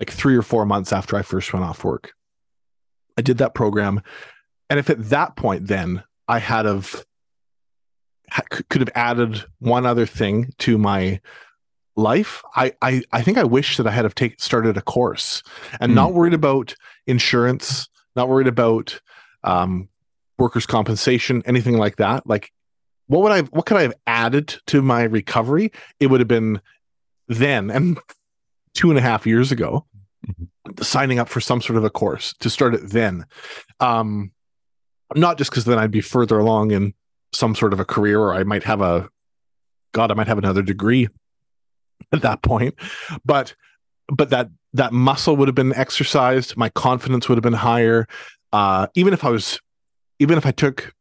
like three or four months after I first went off work. I did that program. And if at that point then I had of could have added one other thing to my life, I I, I think I wish that I had have take, started a course and mm. not worried about insurance, not worried about um, workers' compensation, anything like that. Like, what would I what could I have added to my recovery? It would have been then and two and a half years ago, mm-hmm. signing up for some sort of a course to start it then. Um, not just because then I'd be further along in some sort of a career or I might have a God, I might have another degree at that point. But but that that muscle would have been exercised. My confidence would have been higher. Uh, even if I was, even if I took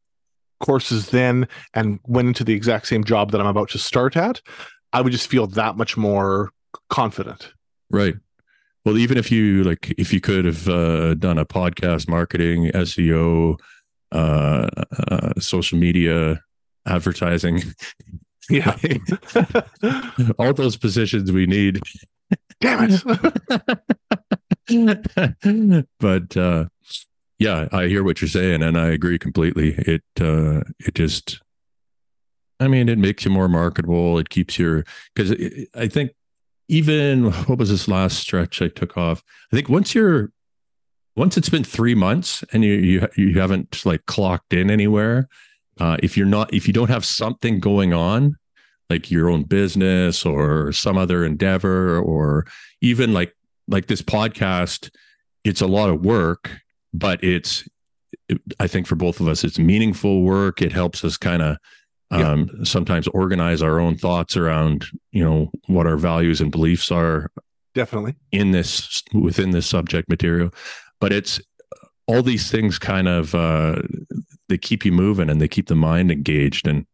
courses then and went into the exact same job that I'm about to start at, I would just feel that much more confident. Right. Well, even if you like, if you could have uh, done a podcast marketing, SEO, uh, uh, social media, advertising, Yeah. all those positions we need. Damn it. but uh, yeah, I hear what you're saying, and I agree completely. It uh, it just, I mean, it makes you more marketable. It keeps your because I think even what was this last stretch I took off? I think once you're once it's been three months and you you you haven't like clocked in anywhere, uh, if you're not if you don't have something going on, like your own business or some other endeavor, or even like like this podcast, it's a lot of work, but it's I think for both of us, it's meaningful work. It helps us kind of um, yeah. sometimes organize our own thoughts around you know what our values and beliefs are definitely. in this within this subject material. But it's all these things kind of uh, they keep you moving and they keep the mind engaged and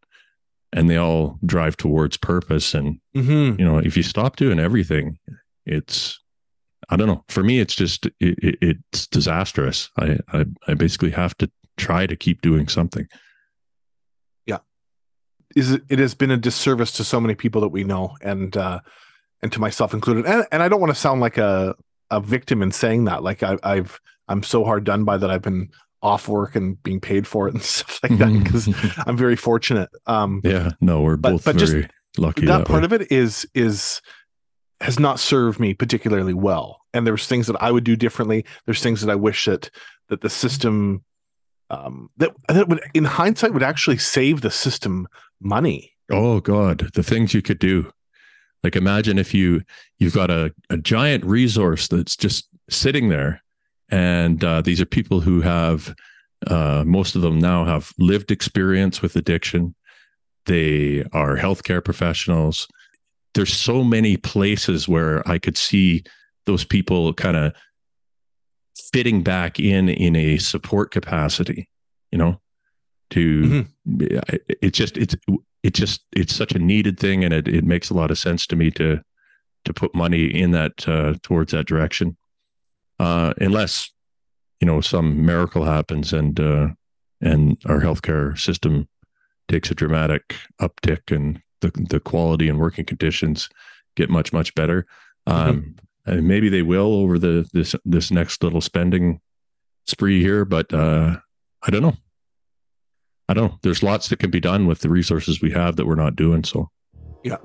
and they all drive towards purpose. And mm-hmm. you know if you stop doing everything it's i don't know. For me it's just it, it, it's disastrous. I, I i basically have to try to keep doing something is it has been a disservice to so many people that we know and uh and to myself included. And, and i don't want to sound like a a victim in saying that. Like I, i've i'm so hard done by that i've been off work and being paid for it and stuff like that because i'm very fortunate um yeah no we're but, both but very just lucky that, that part way. of it is is has not served me particularly well. And there's things that i would do differently. There's things that i wish that that the system um, that that would in hindsight would actually save the system money. Oh God, the things you could do. Like imagine if you you've got a, a giant resource that's just sitting there, and uh, these are people who have uh, most of them now have lived experience with addiction. They are healthcare professionals. There's so many places where I could see those people kind of fitting back in in a support capacity you know to mm-hmm. it's just it's it just it's such a needed thing and it, it makes a lot of sense to me to to put money in that uh, towards that direction uh, unless you know some miracle happens and uh, and our healthcare system takes a dramatic uptick and the the quality and working conditions get much much better mm-hmm. And maybe they will over the this this next little spending spree here but uh i don't know. I don't know. There's lots that can be done with the resources we have that we're not doing so. Yeah